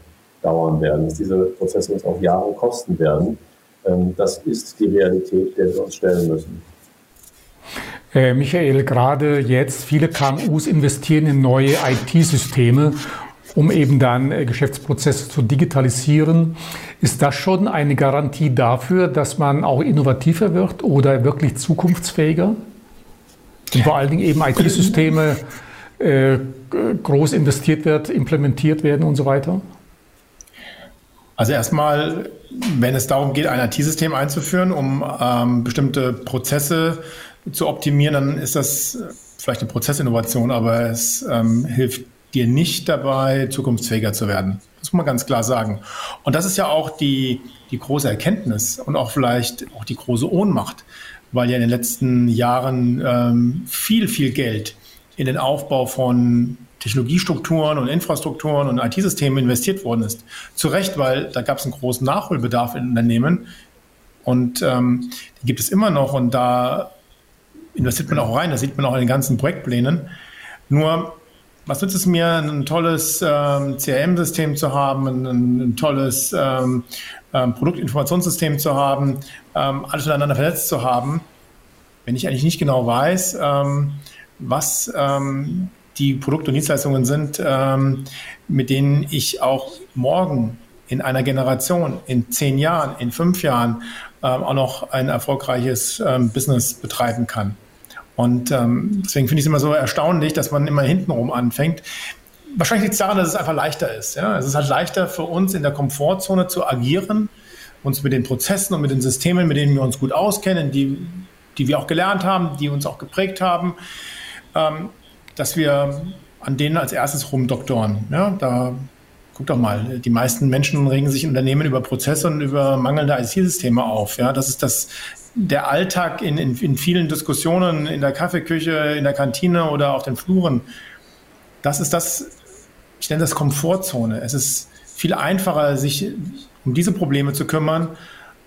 dauern werden, dass diese Prozesse uns auch Jahre kosten werden. Ähm, das ist die Realität, der wir uns stellen müssen. Äh, Michael, gerade jetzt, viele KMUs investieren in neue IT-Systeme, um eben dann äh, Geschäftsprozesse zu digitalisieren. Ist das schon eine Garantie dafür, dass man auch innovativer wird oder wirklich zukunftsfähiger? Und vor allen Dingen eben IT-Systeme äh, groß investiert wird, implementiert werden und so weiter? Also erstmal, wenn es darum geht, ein IT-System einzuführen, um ähm, bestimmte Prozesse zu optimieren, dann ist das vielleicht eine Prozessinnovation, aber es ähm, hilft dir nicht dabei, zukunftsfähiger zu werden. Das muss man ganz klar sagen. Und das ist ja auch die, die große Erkenntnis und auch vielleicht auch die große Ohnmacht, weil ja in den letzten Jahren ähm, viel, viel Geld in den Aufbau von Technologiestrukturen und Infrastrukturen und IT-Systemen investiert worden ist. Zu Recht, weil da gab es einen großen Nachholbedarf in Unternehmen und ähm, die gibt es immer noch und da investiert man auch rein, das sieht man auch in den ganzen Projektplänen. Nur, was nützt es mir, ein tolles ähm, CRM-System zu haben, ein, ein tolles ähm, ähm, Produktinformationssystem zu haben, ähm, alles miteinander vernetzt zu haben, wenn ich eigentlich nicht genau weiß, ähm, was ähm, die Produkte und Dienstleistungen sind, ähm, mit denen ich auch morgen in einer Generation, in zehn Jahren, in fünf Jahren ähm, auch noch ein erfolgreiches ähm, Business betreiben kann. Und ähm, deswegen finde ich es immer so erstaunlich, dass man immer hintenrum anfängt. Wahrscheinlich liegt es daran, dass es einfach leichter ist. Ja? Es ist halt leichter für uns in der Komfortzone zu agieren, uns mit den Prozessen und mit den Systemen, mit denen wir uns gut auskennen, die, die wir auch gelernt haben, die uns auch geprägt haben, ähm, dass wir an denen als erstes rumdoktoren. Ja, da guck doch mal, die meisten Menschen regen sich in Unternehmen über Prozesse und über mangelnde IT-Systeme auf. Ja, das ist das der Alltag in, in, in vielen Diskussionen in der Kaffeeküche, in der Kantine oder auf den Fluren, das ist das, ich nenne das Komfortzone. Es ist viel einfacher, sich um diese Probleme zu kümmern,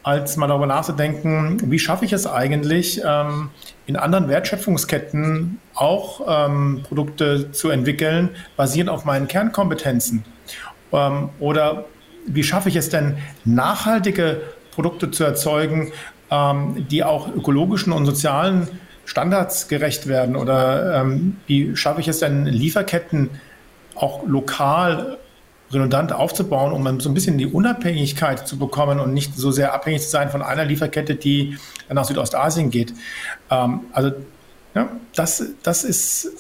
als mal darüber nachzudenken, wie schaffe ich es eigentlich, ähm, in anderen Wertschöpfungsketten auch ähm, Produkte zu entwickeln, basierend auf meinen Kernkompetenzen. Ähm, oder wie schaffe ich es denn, nachhaltige Produkte zu erzeugen, ähm, die auch ökologischen und sozialen Standards gerecht werden? Oder ähm, wie schaffe ich es denn, Lieferketten auch lokal redundant aufzubauen, um so ein bisschen die Unabhängigkeit zu bekommen und nicht so sehr abhängig zu sein von einer Lieferkette, die nach Südostasien geht. Ähm, also ja, das, das ist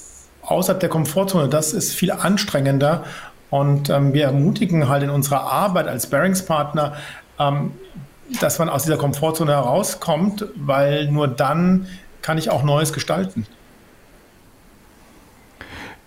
außerhalb der Komfortzone, das ist viel anstrengender und ähm, wir ermutigen halt in unserer Arbeit als Bearingspartner, ähm, dass man aus dieser Komfortzone herauskommt, weil nur dann kann ich auch Neues gestalten.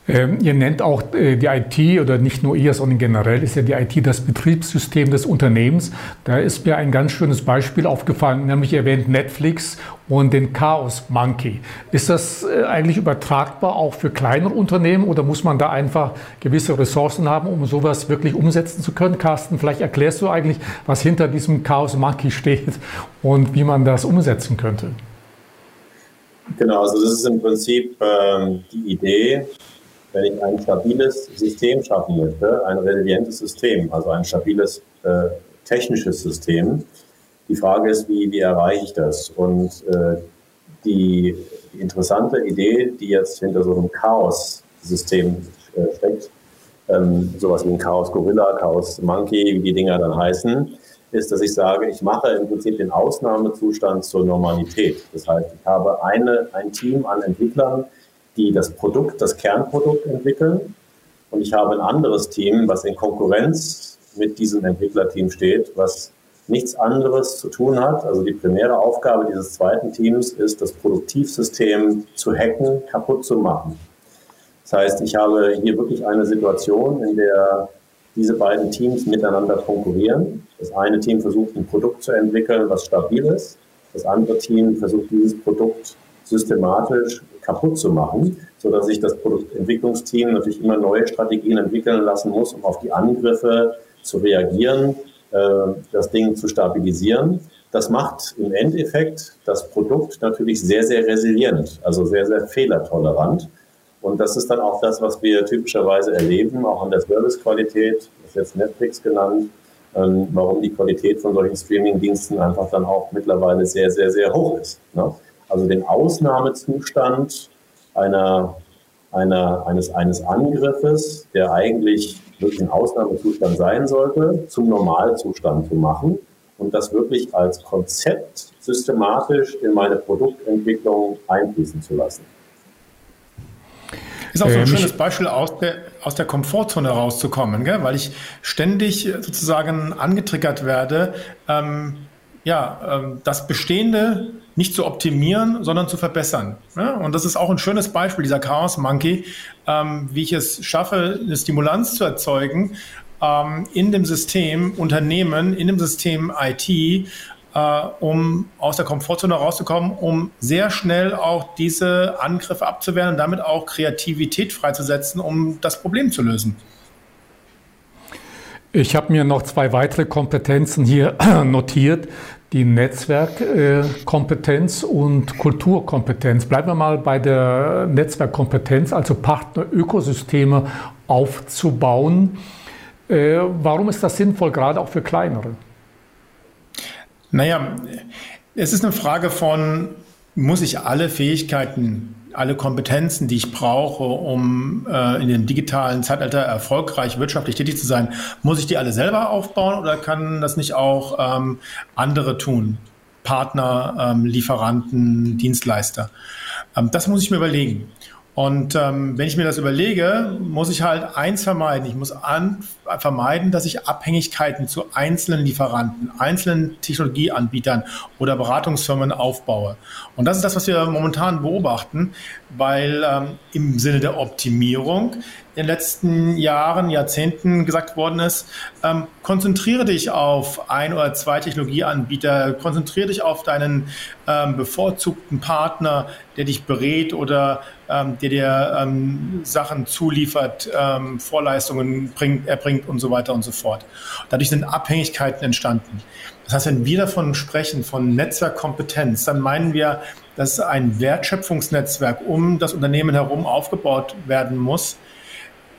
Ähm, ihr nennt auch äh, die IT oder nicht nur ihr, sondern generell ist ja die IT das Betriebssystem des Unternehmens. Da ist mir ein ganz schönes Beispiel aufgefallen, nämlich erwähnt Netflix und den Chaos Monkey. Ist das äh, eigentlich übertragbar auch für kleinere Unternehmen oder muss man da einfach gewisse Ressourcen haben, um sowas wirklich umsetzen zu können? Carsten, vielleicht erklärst du eigentlich, was hinter diesem Chaos Monkey steht und wie man das umsetzen könnte. Genau, also das ist im Prinzip ähm, die Idee, wenn ich ein stabiles System schaffen möchte, ein resilientes System, also ein stabiles äh, technisches System. Die Frage ist, wie, wie erreiche ich das? Und äh, die, interessante Idee, die jetzt hinter so einem Chaos-System äh, steckt, ähm, sowas wie ein Chaos Gorilla, Chaos Monkey, wie die Dinger dann heißen, ist, dass ich sage, ich mache im Prinzip den Ausnahmezustand zur Normalität. Das heißt, ich habe eine, ein Team an Entwicklern, die das Produkt, das Kernprodukt entwickeln. Und ich habe ein anderes Team, was in Konkurrenz mit diesem Entwicklerteam steht, was nichts anderes zu tun hat. Also die primäre Aufgabe dieses zweiten Teams ist, das Produktivsystem zu hacken, kaputt zu machen. Das heißt, ich habe hier wirklich eine Situation, in der diese beiden Teams miteinander konkurrieren. Das eine Team versucht, ein Produkt zu entwickeln, was stabil ist. Das andere Team versucht, dieses Produkt systematisch kaputt zu machen, sodass sich das Produktentwicklungsteam natürlich immer neue Strategien entwickeln lassen muss, um auf die Angriffe zu reagieren, äh, das Ding zu stabilisieren. Das macht im Endeffekt das Produkt natürlich sehr, sehr resilient, also sehr, sehr fehlertolerant. Und das ist dann auch das, was wir typischerweise erleben, auch an der Servicequalität, das ist jetzt Netflix genannt, ähm, warum die Qualität von solchen Streaming-Diensten einfach dann auch mittlerweile sehr, sehr, sehr hoch ist. Ne? Also den Ausnahmezustand einer, einer, eines, eines Angriffes, der eigentlich wirklich ein Ausnahmezustand sein sollte, zum Normalzustand zu machen und das wirklich als Konzept systematisch in meine Produktentwicklung einfließen zu lassen. Ist auch so ein ähm, schönes Beispiel, aus der, aus der Komfortzone rauszukommen, gell? weil ich ständig sozusagen angetriggert werde, ähm, ja, ähm, das Bestehende nicht zu optimieren, sondern zu verbessern. Ja, und das ist auch ein schönes Beispiel, dieser Chaos Monkey, ähm, wie ich es schaffe, eine Stimulanz zu erzeugen ähm, in dem System Unternehmen, in dem System IT, äh, um aus der Komfortzone rauszukommen, um sehr schnell auch diese Angriffe abzuwehren und damit auch Kreativität freizusetzen, um das Problem zu lösen. Ich habe mir noch zwei weitere Kompetenzen hier (clears throat) notiert die Netzwerkkompetenz und Kulturkompetenz. Bleiben wir mal bei der Netzwerkkompetenz, also Partnerökosysteme aufzubauen. Äh, warum ist das sinnvoll, gerade auch für kleinere? Naja, es ist eine Frage von, muss ich alle Fähigkeiten alle Kompetenzen, die ich brauche, um äh, in dem digitalen Zeitalter erfolgreich wirtschaftlich tätig zu sein, muss ich die alle selber aufbauen oder kann das nicht auch ähm, andere tun? Partner, ähm, Lieferanten, Dienstleister. Ähm, das muss ich mir überlegen. Und ähm, wenn ich mir das überlege, muss ich halt eins vermeiden. Ich muss an, vermeiden, dass ich Abhängigkeiten zu einzelnen Lieferanten, einzelnen Technologieanbietern oder Beratungsfirmen aufbaue. Und das ist das, was wir momentan beobachten. weil ähm, im Sinne der Optimierung in den letzten Jahren, Jahrzehnten gesagt worden ist, ähm, konzentriere dich auf ein oder zwei Technologieanbieter, konzentriere dich auf deinen ähm, bevorzugten Partner, der dich berät oder ähm, der dir ähm, Sachen zuliefert, ähm, Vorleistungen bringt, erbringt und so weiter und so fort. Dadurch sind Abhängigkeiten entstanden. Das heißt, wenn wir davon sprechen, von Netzwerkkompetenz, dann meinen wir, dass ein Wertschöpfungsnetzwerk um das Unternehmen herum aufgebaut werden muss,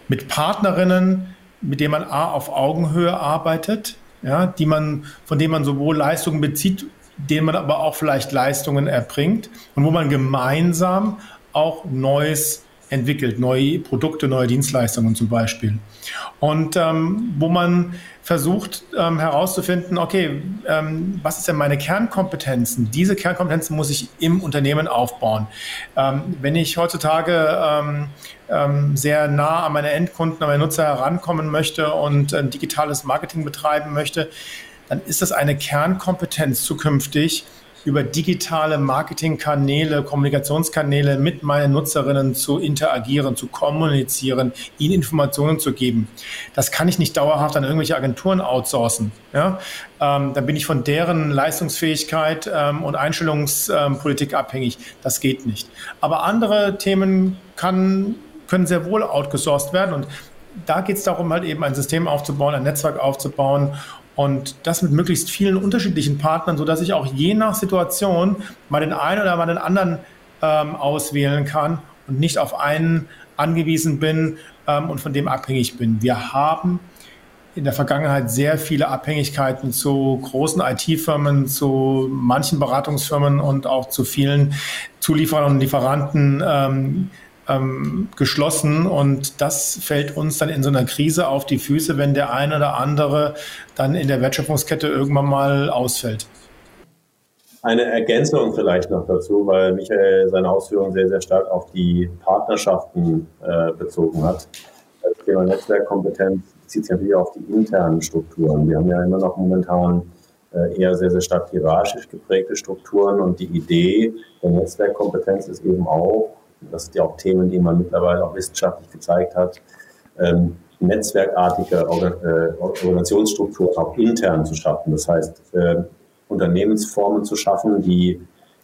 mit Partnerinnen, mit denen man A auf Augenhöhe arbeitet, ja, die man, von denen man sowohl Leistungen bezieht, denen man aber auch vielleicht Leistungen erbringt und wo man gemeinsam auch Neues entwickelt, neue Produkte, neue Dienstleistungen zum Beispiel. Und ähm, wo man versucht ähm, herauszufinden, okay, ähm, was ist denn meine Kernkompetenzen? Diese Kernkompetenzen muss ich im Unternehmen aufbauen. Ähm, wenn ich heutzutage ähm, ähm, sehr nah an meine Endkunden, an meine Nutzer herankommen möchte und ein digitales Marketing betreiben möchte, dann ist das eine Kernkompetenz zukünftig, über digitale Marketingkanäle, Kommunikationskanäle mit meinen Nutzerinnen zu interagieren, zu kommunizieren, ihnen Informationen zu geben. Das kann ich nicht dauerhaft an irgendwelche Agenturen outsourcen. Ja? Ähm, dann bin ich von deren Leistungsfähigkeit ähm, und Einstellungspolitik abhängig. Das geht nicht. Aber andere Themen kann, können sehr wohl outgesourced werden und da geht es darum, halt eben ein System aufzubauen, ein Netzwerk aufzubauen und das mit möglichst vielen unterschiedlichen Partnern, sodass ich auch je nach Situation mal den einen oder mal den anderen ähm, auswählen kann und nicht auf einen angewiesen bin ähm, und von dem abhängig bin. Wir haben in der Vergangenheit sehr viele Abhängigkeiten zu großen IT-Firmen, zu manchen Beratungsfirmen und auch zu vielen Zulieferern und Lieferanten ähm, ähm, geschlossen und das fällt uns dann in so einer Krise auf die Füße, wenn der eine oder andere dann in der Wertschöpfungskette irgendwann mal ausfällt. Eine Ergänzung vielleicht noch dazu, weil Michael seine Ausführungen sehr, sehr stark auf die Partnerschaften äh, bezogen hat. Das Thema Netzwerkkompetenz bezieht sich natürlich auf die internen Strukturen. Wir haben ja immer noch momentan äh, eher sehr, sehr stark hierarchisch geprägte Strukturen und die Idee der Netzwerkkompetenz ist eben auch, das sind ja auch Themen, die man mittlerweile auch wissenschaftlich gezeigt hat, ähm, netzwerkartige äh, Organisationsstrukturen auch intern zu schaffen. Das heißt, äh, Unternehmensformen zu schaffen, die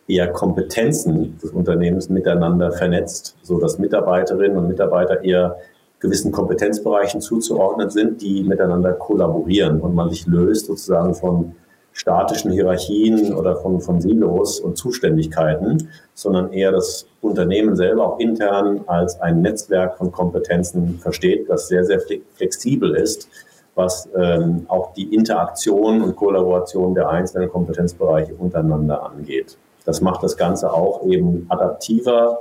eher Kompetenzen des Unternehmens miteinander vernetzt, so dass Mitarbeiterinnen und Mitarbeiter eher gewissen Kompetenzbereichen zuzuordnen sind, die miteinander kollaborieren und man sich löst sozusagen von statischen Hierarchien oder von, von Silos und Zuständigkeiten, sondern eher das Unternehmen selber auch intern als ein Netzwerk von Kompetenzen versteht, das sehr, sehr flexibel ist, was ähm, auch die Interaktion und Kollaboration der einzelnen Kompetenzbereiche untereinander angeht. Das macht das Ganze auch eben adaptiver,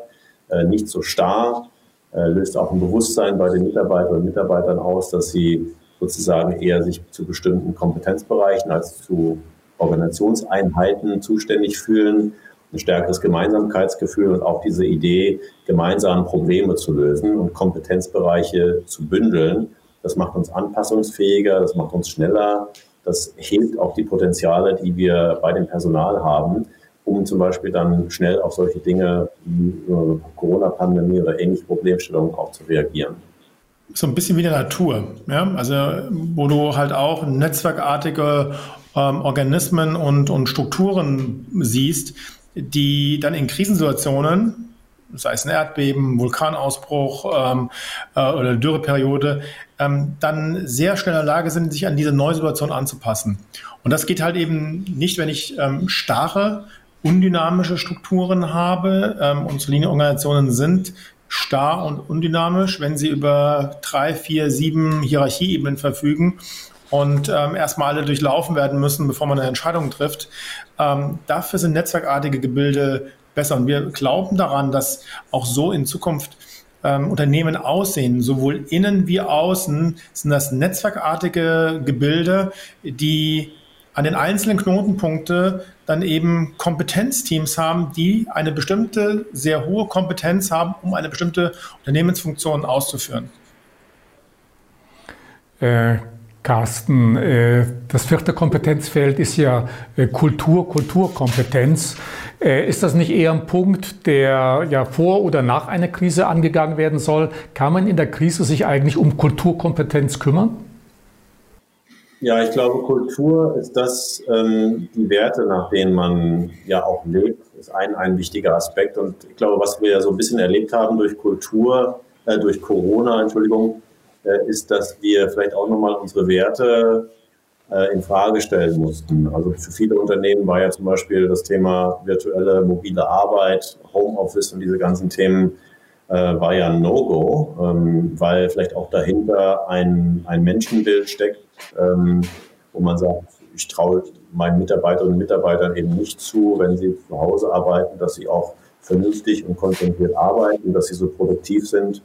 äh, nicht so starr, äh, löst auch ein Bewusstsein bei den Mitarbeiterinnen und Mitarbeitern aus, dass sie sozusagen eher sich zu bestimmten Kompetenzbereichen als zu Organisationseinheiten zuständig fühlen, ein stärkeres Gemeinsamkeitsgefühl und auch diese Idee, gemeinsam Probleme zu lösen und Kompetenzbereiche zu bündeln. Das macht uns anpassungsfähiger, das macht uns schneller, das hebt auch die Potenziale, die wir bei dem Personal haben, um zum Beispiel dann schnell auf solche Dinge wie Corona-Pandemie oder ähnliche Problemstellungen auch zu reagieren so ein bisschen wie der Natur. Ja? Also, wo du halt auch netzwerkartige ähm, Organismen und, und Strukturen siehst, die dann in Krisensituationen, sei es ein Erdbeben, Vulkanausbruch ähm, äh, oder Dürreperiode, ähm, dann sehr schnell in der Lage sind, sich an diese neue Situation anzupassen. Und das geht halt eben nicht, wenn ich ähm, starre, undynamische Strukturen habe. Ähm, unsere Linienorganisationen sind starr und undynamisch, wenn sie über drei, vier, sieben Hierarchieebenen verfügen und ähm, erstmal alle durchlaufen werden müssen, bevor man eine Entscheidung trifft. Ähm, dafür sind netzwerkartige Gebilde besser. Und wir glauben daran, dass auch so in Zukunft ähm, Unternehmen aussehen, sowohl innen wie außen, sind das netzwerkartige Gebilde, die an den einzelnen Knotenpunkte dann eben Kompetenzteams haben, die eine bestimmte, sehr hohe Kompetenz haben, um eine bestimmte Unternehmensfunktion auszuführen. Äh, Carsten. Äh, das vierte Kompetenzfeld ist ja äh, Kultur, Kulturkompetenz. Äh, ist das nicht eher ein Punkt, der ja vor oder nach einer Krise angegangen werden soll? Kann man in der Krise sich eigentlich um Kulturkompetenz kümmern? Ja, ich glaube, Kultur ist das, ähm, die Werte, nach denen man ja auch lebt, ist ein, ein wichtiger Aspekt. Und ich glaube, was wir ja so ein bisschen erlebt haben durch Kultur, äh, durch Corona, Entschuldigung, äh, ist, dass wir vielleicht auch nochmal unsere Werte äh, in Frage stellen mussten. Also für viele Unternehmen war ja zum Beispiel das Thema virtuelle mobile Arbeit, Homeoffice und diese ganzen Themen war ja ein No-Go, ähm, weil vielleicht auch dahinter ein, ein Menschenbild steckt, ähm, wo man sagt, ich traue meinen Mitarbeiterinnen und Mitarbeitern eben nicht zu, wenn sie zu Hause arbeiten, dass sie auch vernünftig und konzentriert arbeiten, dass sie so produktiv sind,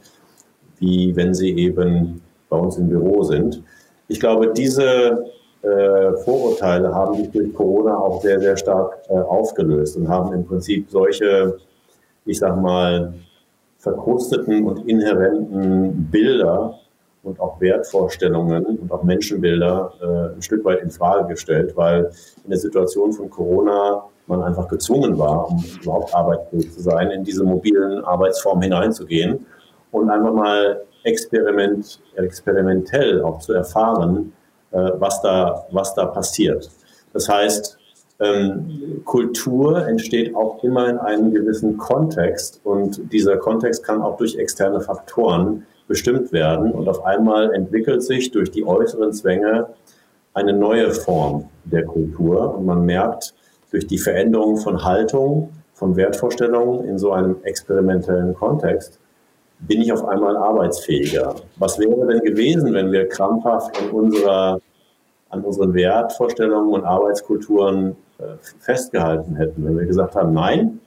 wie wenn sie eben bei uns im Büro sind. Ich glaube, diese äh, Vorurteile haben sich durch Corona auch sehr, sehr stark äh, aufgelöst und haben im Prinzip solche, ich sag mal, verkrusteten und inhärenten Bilder und auch Wertvorstellungen und auch Menschenbilder äh, ein Stück weit in Frage gestellt, weil in der Situation von Corona man einfach gezwungen war, um überhaupt arbeitsfähig zu sein, in diese mobilen Arbeitsformen hineinzugehen und einfach mal experiment, experimentell auch zu erfahren, äh, was, da, was da passiert. Das heißt, ähm, Kultur entsteht auch immer in einem gewissen Kontext und dieser Kontext kann auch durch externe Faktoren bestimmt werden und auf einmal entwickelt sich durch die äußeren Zwänge eine neue Form der Kultur und man merkt durch die Veränderung von Haltung, von Wertvorstellungen in so einem experimentellen Kontext, bin ich auf einmal arbeitsfähiger. Was wäre denn gewesen, wenn wir krampfhaft an, unserer, an unseren Wertvorstellungen und Arbeitskulturen festgehalten hätten, wenn wir gesagt haben, nein,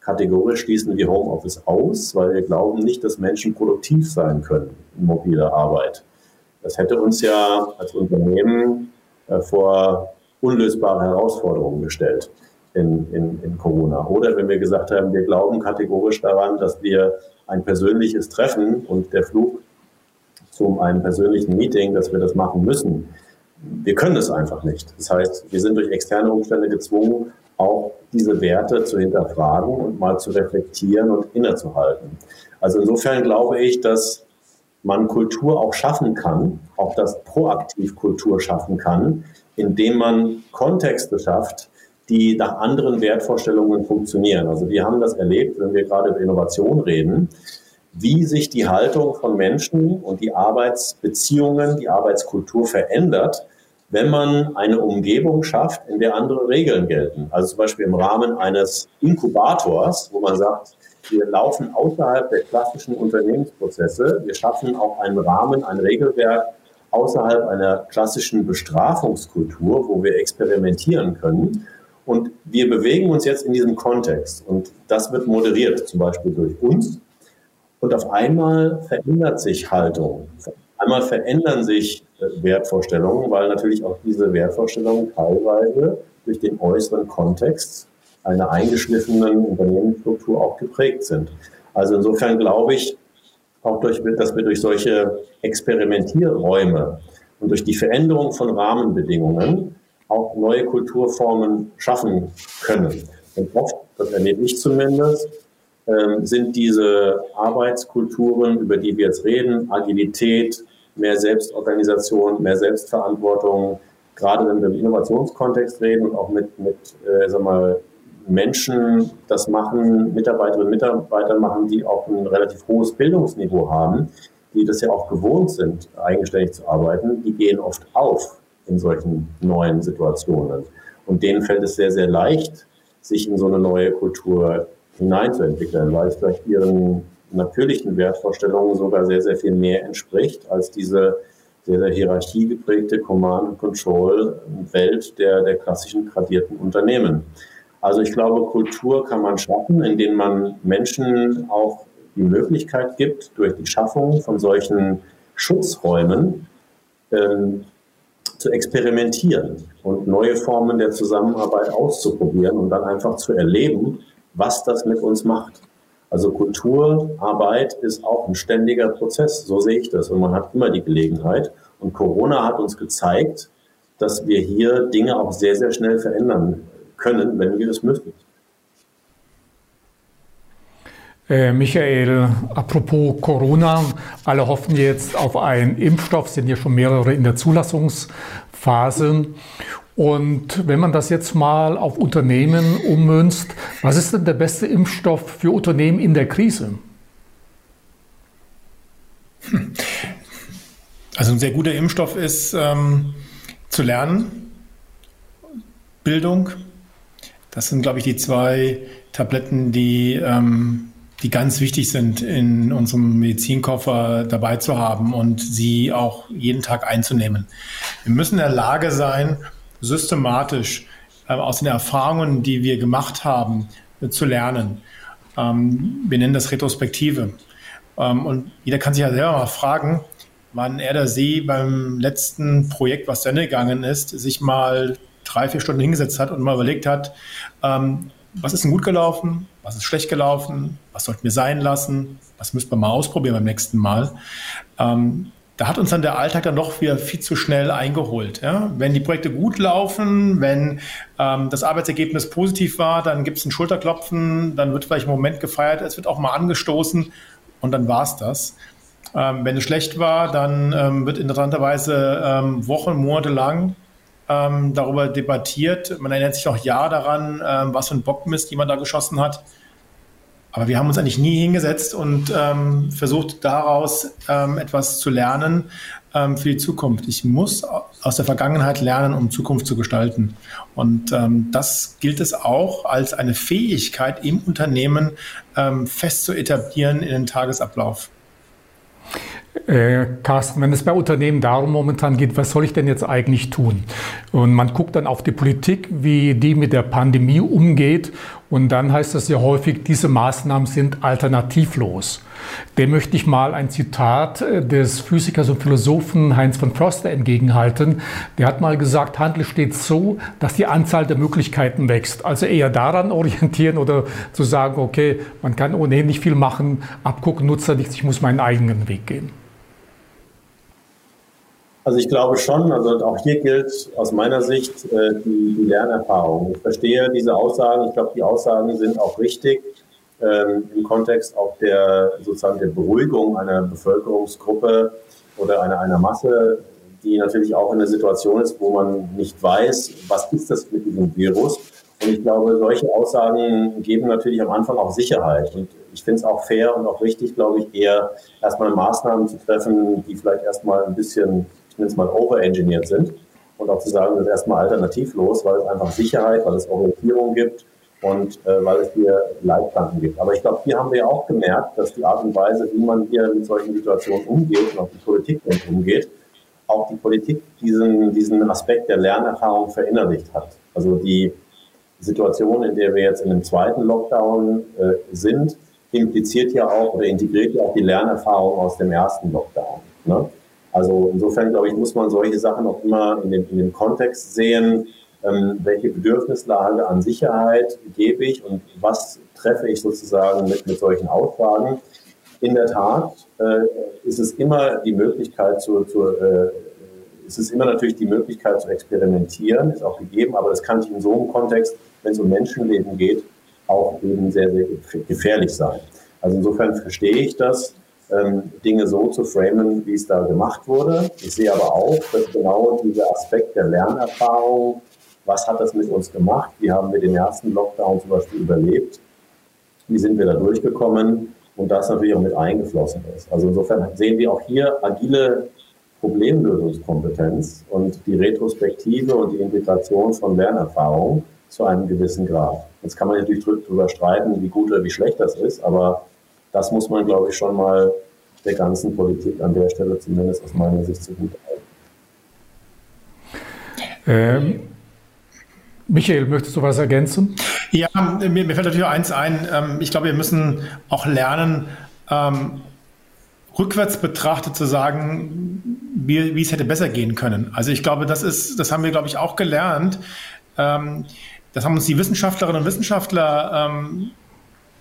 kategorisch schließen wir Homeoffice aus, weil wir glauben nicht, dass Menschen produktiv sein können in mobiler Arbeit. Das hätte uns ja als Unternehmen äh, vor unlösbare Herausforderungen gestellt in, in, in Corona. Oder wenn wir gesagt haben, wir glauben kategorisch daran, dass wir ein persönliches Treffen und der Flug zu einem persönlichen Meeting, dass wir das machen müssen. Wir können es einfach nicht. Das heißt, wir sind durch externe Umstände gezwungen, auch diese Werte zu hinterfragen und mal zu reflektieren und innezuhalten. Also insofern glaube ich, dass man Kultur auch schaffen kann, auch das proaktiv Kultur schaffen kann, indem man Kontexte schafft, die nach anderen Wertvorstellungen funktionieren. Also wir haben das erlebt, wenn wir gerade über Innovation reden, wie sich die Haltung von Menschen und die Arbeitsbeziehungen, die Arbeitskultur verändert, wenn man eine Umgebung schafft, in der andere Regeln gelten. Also zum Beispiel im Rahmen eines Inkubators, wo man sagt, wir laufen außerhalb der klassischen Unternehmensprozesse. Wir schaffen auch einen Rahmen, ein Regelwerk außerhalb einer klassischen Bestrafungskultur, wo wir experimentieren können. Und wir bewegen uns jetzt in diesem Kontext. Und das wird moderiert, zum Beispiel durch uns. Und auf einmal verändert sich Haltung. Einmal verändern sich Wertvorstellungen, weil natürlich auch diese Wertvorstellungen teilweise durch den äußeren Kontext einer eingeschliffenen Unternehmensstruktur auch geprägt sind. Also insofern glaube ich, auch durch, dass wir durch solche Experimentierräume und durch die Veränderung von Rahmenbedingungen auch neue Kulturformen schaffen können. Und oft, das erlebe ich zumindest, ähm, sind diese Arbeitskulturen, über die wir jetzt reden, Agilität, mehr Selbstorganisation, mehr Selbstverantwortung, gerade wenn wir im Innovationskontext reden und auch mit, mit äh, sag mal, Menschen das machen, Mitarbeiterinnen und Mitarbeiter machen, die auch ein relativ hohes Bildungsniveau haben, die das ja auch gewohnt sind, eigenständig zu arbeiten, die gehen oft auf in solchen neuen Situationen. Und denen fällt es sehr, sehr leicht, sich in so eine neue Kultur hineinzuentwickeln, weil es vielleicht ihren natürlichen Wertvorstellungen sogar sehr, sehr viel mehr entspricht als diese sehr, sehr hierarchiegeprägte Command-Control-Welt der, der klassischen tradierten Unternehmen. Also ich glaube, Kultur kann man schaffen, indem man Menschen auch die Möglichkeit gibt, durch die Schaffung von solchen Schutzräumen ähm, zu experimentieren und neue Formen der Zusammenarbeit auszuprobieren und dann einfach zu erleben, was das mit uns macht. Also Kulturarbeit ist auch ein ständiger Prozess, so sehe ich das. Und man hat immer die Gelegenheit. Und Corona hat uns gezeigt, dass wir hier Dinge auch sehr, sehr schnell verändern können, wenn wir es müssen. Äh, Michael, apropos Corona, alle hoffen jetzt auf einen Impfstoff, sind ja schon mehrere in der Zulassungsphase. Und wenn man das jetzt mal auf Unternehmen ummünzt, was ist denn der beste Impfstoff für Unternehmen in der Krise? Also ein sehr guter Impfstoff ist ähm, zu lernen, Bildung. Das sind, glaube ich, die zwei Tabletten, die ähm, die ganz wichtig sind, in unserem Medizinkoffer dabei zu haben und sie auch jeden Tag einzunehmen. Wir müssen in der Lage sein, systematisch äh, aus den Erfahrungen, die wir gemacht haben, äh, zu lernen. Ähm, wir nennen das Retrospektive. Ähm, und jeder kann sich ja selber mal fragen, wann er oder sie beim letzten Projekt, was Ende gegangen ist, sich mal drei, vier Stunden hingesetzt hat und mal überlegt hat, ähm, was ist denn gut gelaufen, was ist schlecht gelaufen, was sollten wir sein lassen, was müssen wir mal ausprobieren beim nächsten Mal. Ähm, da hat uns dann der Alltag dann doch wieder viel zu schnell eingeholt. Ja? Wenn die Projekte gut laufen, wenn ähm, das Arbeitsergebnis positiv war, dann gibt es ein Schulterklopfen, dann wird vielleicht ein Moment gefeiert, es wird auch mal angestoßen und dann war es das. Ähm, wenn es schlecht war, dann ähm, wird interessanterweise ähm, Wochen, Monate lang ähm, darüber debattiert. Man erinnert sich noch ja daran, ähm, was für ein Bockmist jemand da geschossen hat. Aber wir haben uns eigentlich nie hingesetzt und ähm, versucht daraus ähm, etwas zu lernen ähm, für die Zukunft. Ich muss aus der Vergangenheit lernen, um Zukunft zu gestalten. Und ähm, das gilt es auch als eine Fähigkeit im Unternehmen ähm, fest zu etablieren in den Tagesablauf. Äh, Carsten, wenn es bei Unternehmen darum momentan geht, was soll ich denn jetzt eigentlich tun? Und man guckt dann auf die Politik, wie die mit der Pandemie umgeht. Und dann heißt es ja häufig, diese Maßnahmen sind alternativlos. Dem möchte ich mal ein Zitat äh, des Physikers und Philosophen Heinz von Förster entgegenhalten. Der hat mal gesagt, Handel steht so, dass die Anzahl der Möglichkeiten wächst. Also eher daran (laughs) orientieren oder zu sagen, okay, man kann ohnehin nicht viel machen, abgucken nutzt ja nichts, ich muss meinen eigenen Weg gehen. Also ich glaube schon, also auch hier gilt aus meiner Sicht äh, die, die, Lernerfahrung. Ich verstehe diese Aussagen, ich glaube, die Aussagen sind auch richtig ähm, im Kontext auch der sozusagen der Beruhigung einer Bevölkerungsgruppe oder einer, einer Masse, die natürlich auch in einer Situation ist, wo man nicht weiß, was ist das mit diesem Virus. Und ich glaube, solche Aussagen geben natürlich am Anfang auch Sicherheit. Und ich finde es auch fair und auch richtig, glaube ich, eher erstmal Maßnahmen zu treffen, die vielleicht erstmal ein bisschen ich nenne es mal overengineert sind und auch zu sagen, das ist erstmal alternativlos, weil es einfach Sicherheit, weil es Orientierung gibt und äh, weil es hier Leitplanken gibt. Aber ich glaube, hier haben wir ja auch gemerkt, dass die Art und Weise, wie man hier mit solchen Situationen umgeht und auch die Politik damit umgeht, auch die Politik diesen, diesen Aspekt der Lernerfahrung verinnerlicht hat. Also die Situation, in der wir jetzt in dem zweiten Lockdown äh, sind, impliziert ja auch oder integriert ja auch die Lernerfahrung aus dem ersten Lockdown. Ne? Also insofern, glaube ich, muss man solche Sachen auch immer in dem, in dem Kontext sehen, ähm, welche Bedürfnislage an Sicherheit gebe ich und was treffe ich sozusagen mit, mit solchen Aussagen. In der Tat äh, ist es immer die Möglichkeit zu, zu äh, es ist immer natürlich die Möglichkeit zu experimentieren, ist auch gegeben, aber das kann sich in so einem Kontext, wenn es um Menschenleben geht, auch eben sehr, sehr gefährlich sein. Also insofern verstehe ich das ähm, Dinge so zu framen, wie es da gemacht wurde. Ich sehe aber auch, dass genau dieser Aspekt der Lernerfahrung, was hat das mit uns gemacht? Wie haben wir den ersten Lockdown zum Beispiel überlebt? Wie sind wir da durchgekommen? Und das natürlich auch mit eingeflossen ist. Also insofern sehen wir auch hier agile Problemlösungskompetenz und die Retrospektive und die Integration von Lernerfahrung zu einem gewissen Grad. Jetzt kann man natürlich darüber streiten, wie gut oder wie schlecht das ist, aber das muss man, glaube ich, schon mal der ganzen Politik an der Stelle zumindest aus meiner Sicht zugute halten. Ähm, Michael, möchtest du was ergänzen? Ja, mir, mir fällt natürlich eins ein. Ähm, ich glaube, wir müssen auch lernen, ähm, rückwärts betrachtet zu sagen, wie, wie, es hätte besser gehen können. Also ich glaube, das ist, das haben wir, glaube ich, auch gelernt. Ähm, das haben uns die Wissenschaftlerinnen und Wissenschaftler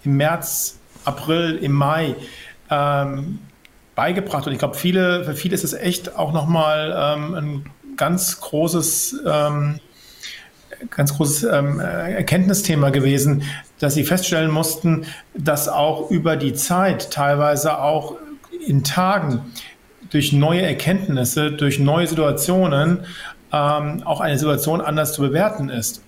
im März April, im Mai ähm, beigebracht. Und ich glaube, viele, für viele ist es echt auch nochmal ähm, ein ganz großes, ähm, ganz großes ähm, Erkenntnisthema gewesen, dass sie feststellen mussten, dass auch über die Zeit, teilweise auch in Tagen, durch neue Erkenntnisse, durch neue Situationen ähm, auch eine Situation anders zu bewerten ist.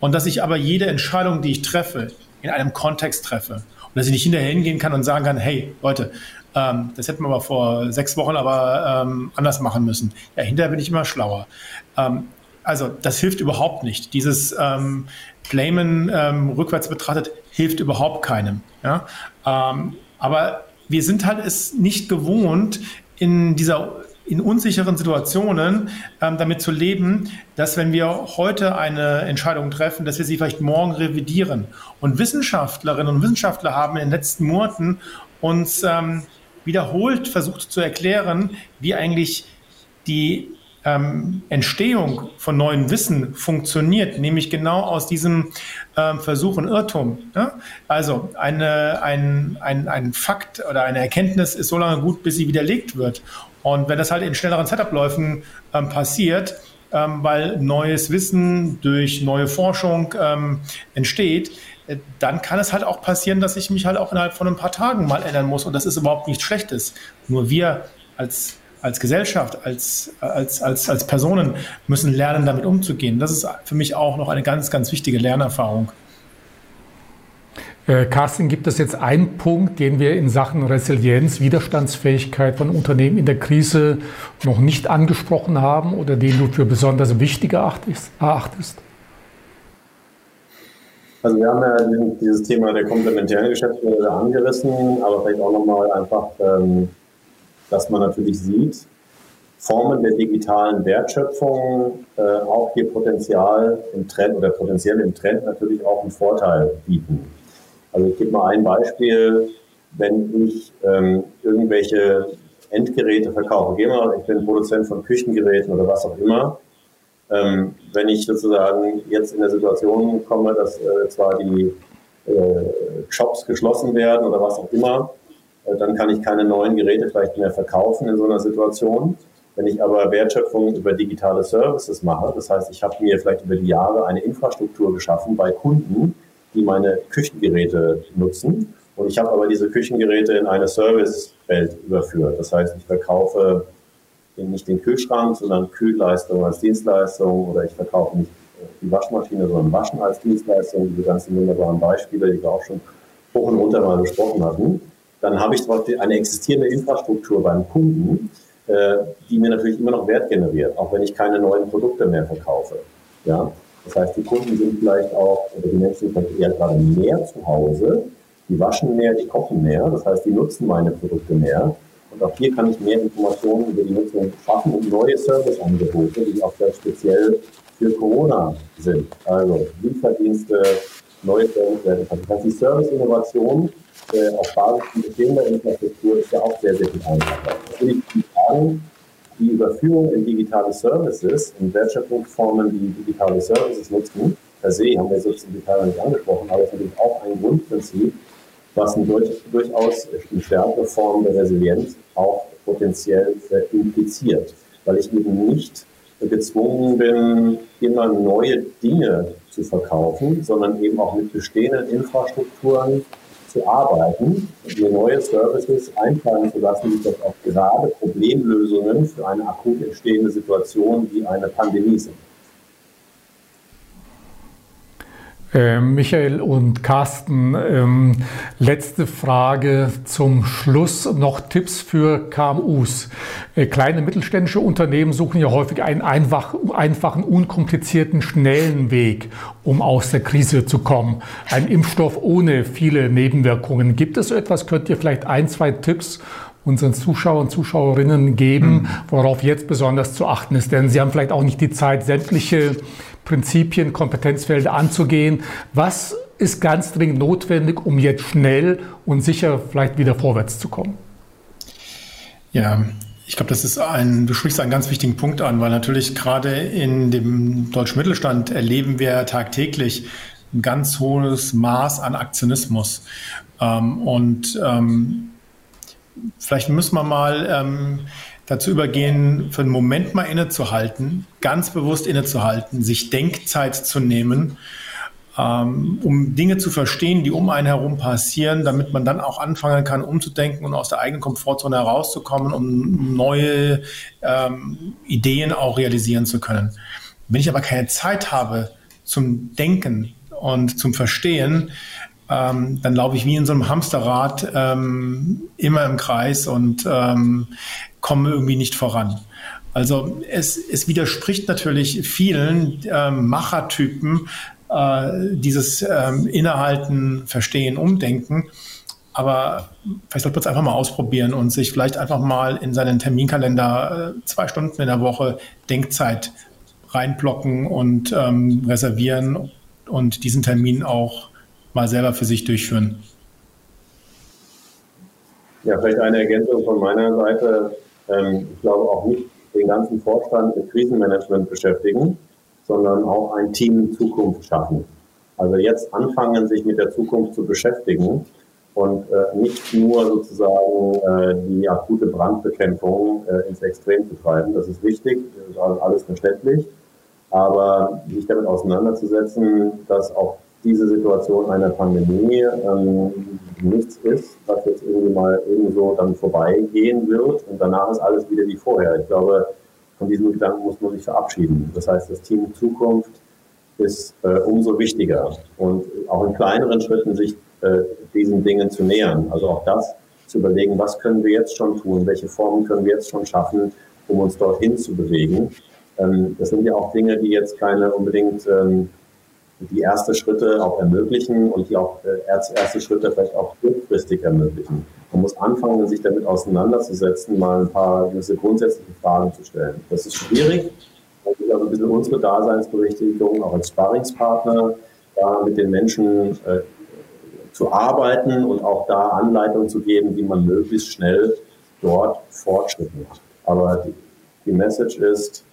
Und dass ich aber jede Entscheidung, die ich treffe, in einem Kontext treffe. Und dass ich nicht hinterher hingehen kann und sagen kann, hey Leute, ähm, das hätten wir aber vor sechs Wochen aber ähm, anders machen müssen. Ja, hinterher bin ich immer schlauer. Ähm, also das hilft überhaupt nicht. Dieses ähm, Blamen ähm, rückwärts betrachtet hilft überhaupt keinem. Ja? Ähm, aber wir sind halt es nicht gewohnt, in dieser in unsicheren Situationen ähm, damit zu leben, dass wenn wir heute eine Entscheidung treffen, dass wir sie vielleicht morgen revidieren. Und Wissenschaftlerinnen und Wissenschaftler haben in den letzten Monaten uns ähm, wiederholt versucht zu erklären, wie eigentlich die ähm, Entstehung von neuem Wissen funktioniert, nämlich genau aus diesem ähm, Versuch und Irrtum. Ja? Also eine, ein, ein, ein Fakt oder eine Erkenntnis ist so lange gut, bis sie widerlegt wird. Und wenn das halt in schnelleren Setup-Läufen ähm, passiert, ähm, weil neues Wissen durch neue Forschung ähm, entsteht, äh, dann kann es halt auch passieren, dass ich mich halt auch innerhalb von ein paar Tagen mal ändern muss. Und das ist überhaupt nichts Schlechtes. Nur wir als als Gesellschaft, als, als, als, als Personen müssen lernen, damit umzugehen. Das ist für mich auch noch eine ganz, ganz wichtige Lernerfahrung. Äh, Carsten, gibt es jetzt einen Punkt, den wir in Sachen Resilienz, Widerstandsfähigkeit von Unternehmen in der Krise noch nicht angesprochen haben oder den du für besonders wichtig erachtest? Also wir haben ja dieses Thema der komplementären Geschäftsmodelle angerissen, aber vielleicht auch nochmal einfach, ähm, dass man natürlich sieht, Formen der digitalen Wertschöpfung äh, auch hier Potenzial im Trend oder potenziell im Trend natürlich auch einen Vorteil bieten. Also ich gebe mal ein Beispiel, wenn ich ähm, irgendwelche Endgeräte verkaufe, gehen wir ich bin Produzent von Küchengeräten oder was auch immer, ähm, wenn ich sozusagen jetzt in der Situation komme, dass äh, zwar die äh, Shops geschlossen werden oder was auch immer, äh, dann kann ich keine neuen Geräte vielleicht mehr verkaufen in so einer Situation. Wenn ich aber Wertschöpfung über digitale Services mache, das heißt, ich habe mir vielleicht über die Jahre eine Infrastruktur geschaffen bei Kunden, die meine Küchengeräte nutzen. Und ich habe aber diese Küchengeräte in eine Servicewelt überführt. Das heißt, ich verkaufe nicht den Kühlschrank, sondern Kühlleistung als Dienstleistung oder ich verkaufe nicht die Waschmaschine, sondern Waschen als Dienstleistung. Diese ganzen wunderbaren Beispiele, die wir auch schon hoch und runter mal besprochen hatten. Dann habe ich zum eine existierende Infrastruktur beim Kunden, äh, die mir natürlich immer noch Wert generiert, auch wenn ich keine neuen Produkte mehr verkaufe. Ja, das heißt, die Kunden sind vielleicht auch, oder die Menschen sind vielleicht eher gerade mehr zu Hause, die waschen mehr, die kochen mehr, das heißt, die nutzen meine Produkte mehr. Und auch hier kann ich mehr Informationen über die Nutzung schaffen und neue Serviceangebote, die auch sehr speziell für Corona sind. Also Lieferdienste, neue Services. Das heißt, die Service-Innovation äh, auf Basis bestehender Infrastruktur ist ja auch sehr, sehr viel einfacher. Das will ich sagen, die Überführung in digitale Services, in Wertschöpfungsformen, die digitale Services nutzen, per se, haben wir jetzt Detail nicht angesprochen, aber es ist natürlich auch ein Grundprinzip, was eine durch, durchaus eine stärkere Form der Resilienz auch potenziell impliziert, weil ich eben nicht gezwungen bin, immer neue Dinge zu verkaufen, sondern eben auch mit bestehenden Infrastrukturen zu arbeiten mir neue Services einfallen zu lassen, die dort auch gerade Problemlösungen für eine akut entstehende Situation wie eine Pandemie sind. Äh, Michael und Carsten, ähm, letzte Frage zum Schluss. Noch Tipps für KMUs. Äh, kleine mittelständische Unternehmen suchen ja häufig einen einfach, einfachen, unkomplizierten, schnellen Weg, um aus der Krise zu kommen. Ein Impfstoff ohne viele Nebenwirkungen. Gibt es so etwas? Könnt ihr vielleicht ein, zwei Tipps unseren Zuschauern und Zuschauerinnen geben, mhm. worauf jetzt besonders zu achten ist? Denn sie haben vielleicht auch nicht die Zeit, sämtliche Prinzipien, Kompetenzfelder anzugehen. Was ist ganz dringend notwendig, um jetzt schnell und sicher vielleicht wieder vorwärts zu kommen? Ja, ich glaube, das ist ein, du sprichst einen ganz wichtigen Punkt an, weil natürlich gerade in dem deutschen Mittelstand erleben wir tagtäglich ein ganz hohes Maß an Aktionismus. Ähm, und ähm, vielleicht müssen wir mal ähm, dazu übergehen, für einen Moment mal innezuhalten, ganz bewusst innezuhalten, sich Denkzeit zu nehmen, ähm, um Dinge zu verstehen, die um einen herum passieren, damit man dann auch anfangen kann, umzudenken und aus der eigenen Komfortzone herauszukommen, um neue ähm, Ideen auch realisieren zu können. Wenn ich aber keine Zeit habe zum Denken und zum Verstehen, ähm, dann laufe ich wie in so einem Hamsterrad ähm, immer im Kreis und ähm, komme irgendwie nicht voran. Also es, es widerspricht natürlich vielen ähm, Machertypen, äh, dieses ähm, Innehalten, Verstehen, Umdenken. Aber vielleicht sollte man es einfach mal ausprobieren und sich vielleicht einfach mal in seinen Terminkalender äh, zwei Stunden in der Woche Denkzeit reinblocken und ähm, reservieren und diesen Termin auch mal selber für sich durchführen. Ja, vielleicht eine Ergänzung von meiner Seite. Ähm, ich glaube auch nicht den ganzen Vorstand mit Krisenmanagement beschäftigen, sondern auch ein Team Zukunft schaffen. Also jetzt anfangen, sich mit der Zukunft zu beschäftigen und äh, nicht nur sozusagen äh, die akute Brandbekämpfung äh, ins Extrem zu treiben. Das ist wichtig, das ist alles verständlich. Aber sich damit auseinanderzusetzen, dass auch diese Situation einer Pandemie ähm, nichts ist, was jetzt irgendwie mal irgendwo dann vorbeigehen wird und danach ist alles wieder wie vorher. Ich glaube, von diesem Gedanken muss man sich verabschieden. Das heißt, das Team Zukunft ist äh, umso wichtiger und auch in kleineren Schritten sich äh, diesen Dingen zu nähern. Also auch das zu überlegen, was können wir jetzt schon tun, welche Formen können wir jetzt schon schaffen, um uns dorthin zu bewegen. Ähm, das sind ja auch Dinge, die jetzt keine unbedingt ähm, die erste Schritte auch ermöglichen und die auch äh, erste Schritte vielleicht auch kurzfristig ermöglichen. Man muss anfangen, sich damit auseinanderzusetzen, mal ein paar gewisse grundsätzliche Fragen zu stellen. Das ist schwierig. Das ist also ein bisschen unsere Daseinsberechtigung, auch als Sparringspartner, da mit den Menschen äh, zu arbeiten und auch da Anleitungen zu geben, wie man möglichst schnell dort Fortschritte macht. Aber die, die Message ist,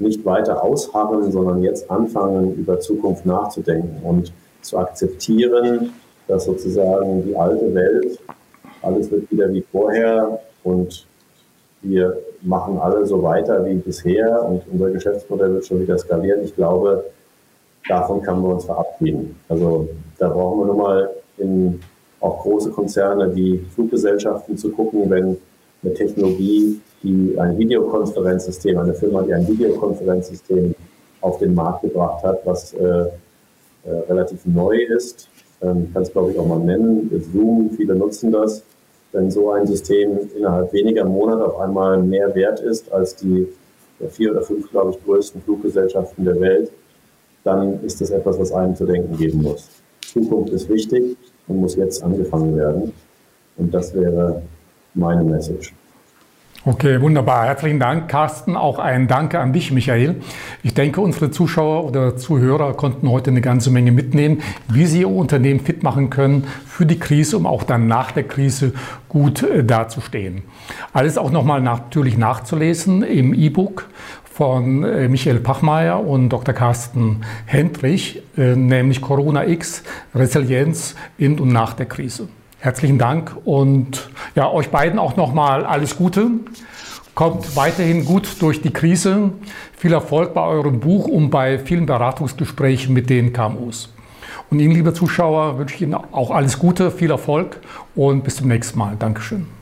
nicht weiter ausharren, sondern jetzt anfangen, über Zukunft nachzudenken und zu akzeptieren, dass sozusagen die alte Welt, alles wird wieder wie vorher und wir machen alle so weiter wie bisher und unser Geschäftsmodell wird schon wieder skalieren. Ich glaube, davon kann man uns verabschieden. Also da brauchen wir nur mal in auch große Konzerne wie Fluggesellschaften zu gucken, wenn eine Technologie die ein Videokonferenzsystem, eine Firma, die ein Videokonferenzsystem auf den Markt gebracht hat, was äh, äh, relativ neu ist. Ähm, kann es, glaube ich, auch mal nennen. Zoom, viele nutzen das. Wenn so ein System innerhalb weniger Monate auf einmal mehr wert ist als die vier oder fünf, glaube ich, größten Fluggesellschaften der Welt, dann ist das etwas, was einem zu denken geben muss. Zukunft ist wichtig und muss jetzt angefangen werden. Und das wäre meine Message. Okay, wunderbar. Herzlichen Dank, Carsten. Auch ein Danke an dich, Michael. Ich denke, unsere Zuschauer oder Zuhörer konnten heute eine ganze Menge mitnehmen, wie sie ihr Unternehmen fit machen können für die Krise, um auch dann nach der Krise gut äh, dazustehen. Alles auch nochmal natürlich nachzulesen im E-Book von äh, Michael Pachmeier und Dr. Carsten Hendrich, äh, nämlich Corona X, Resilienz in und nach der Krise. Herzlichen Dank und ja, euch beiden auch nochmal alles Gute. Kommt weiterhin gut durch die Krise. Viel Erfolg bei eurem Buch und bei vielen Beratungsgesprächen mit den KMUs. Und Ihnen, liebe Zuschauer, wünsche ich Ihnen auch alles Gute, viel Erfolg und bis zum nächsten Mal. Dankeschön.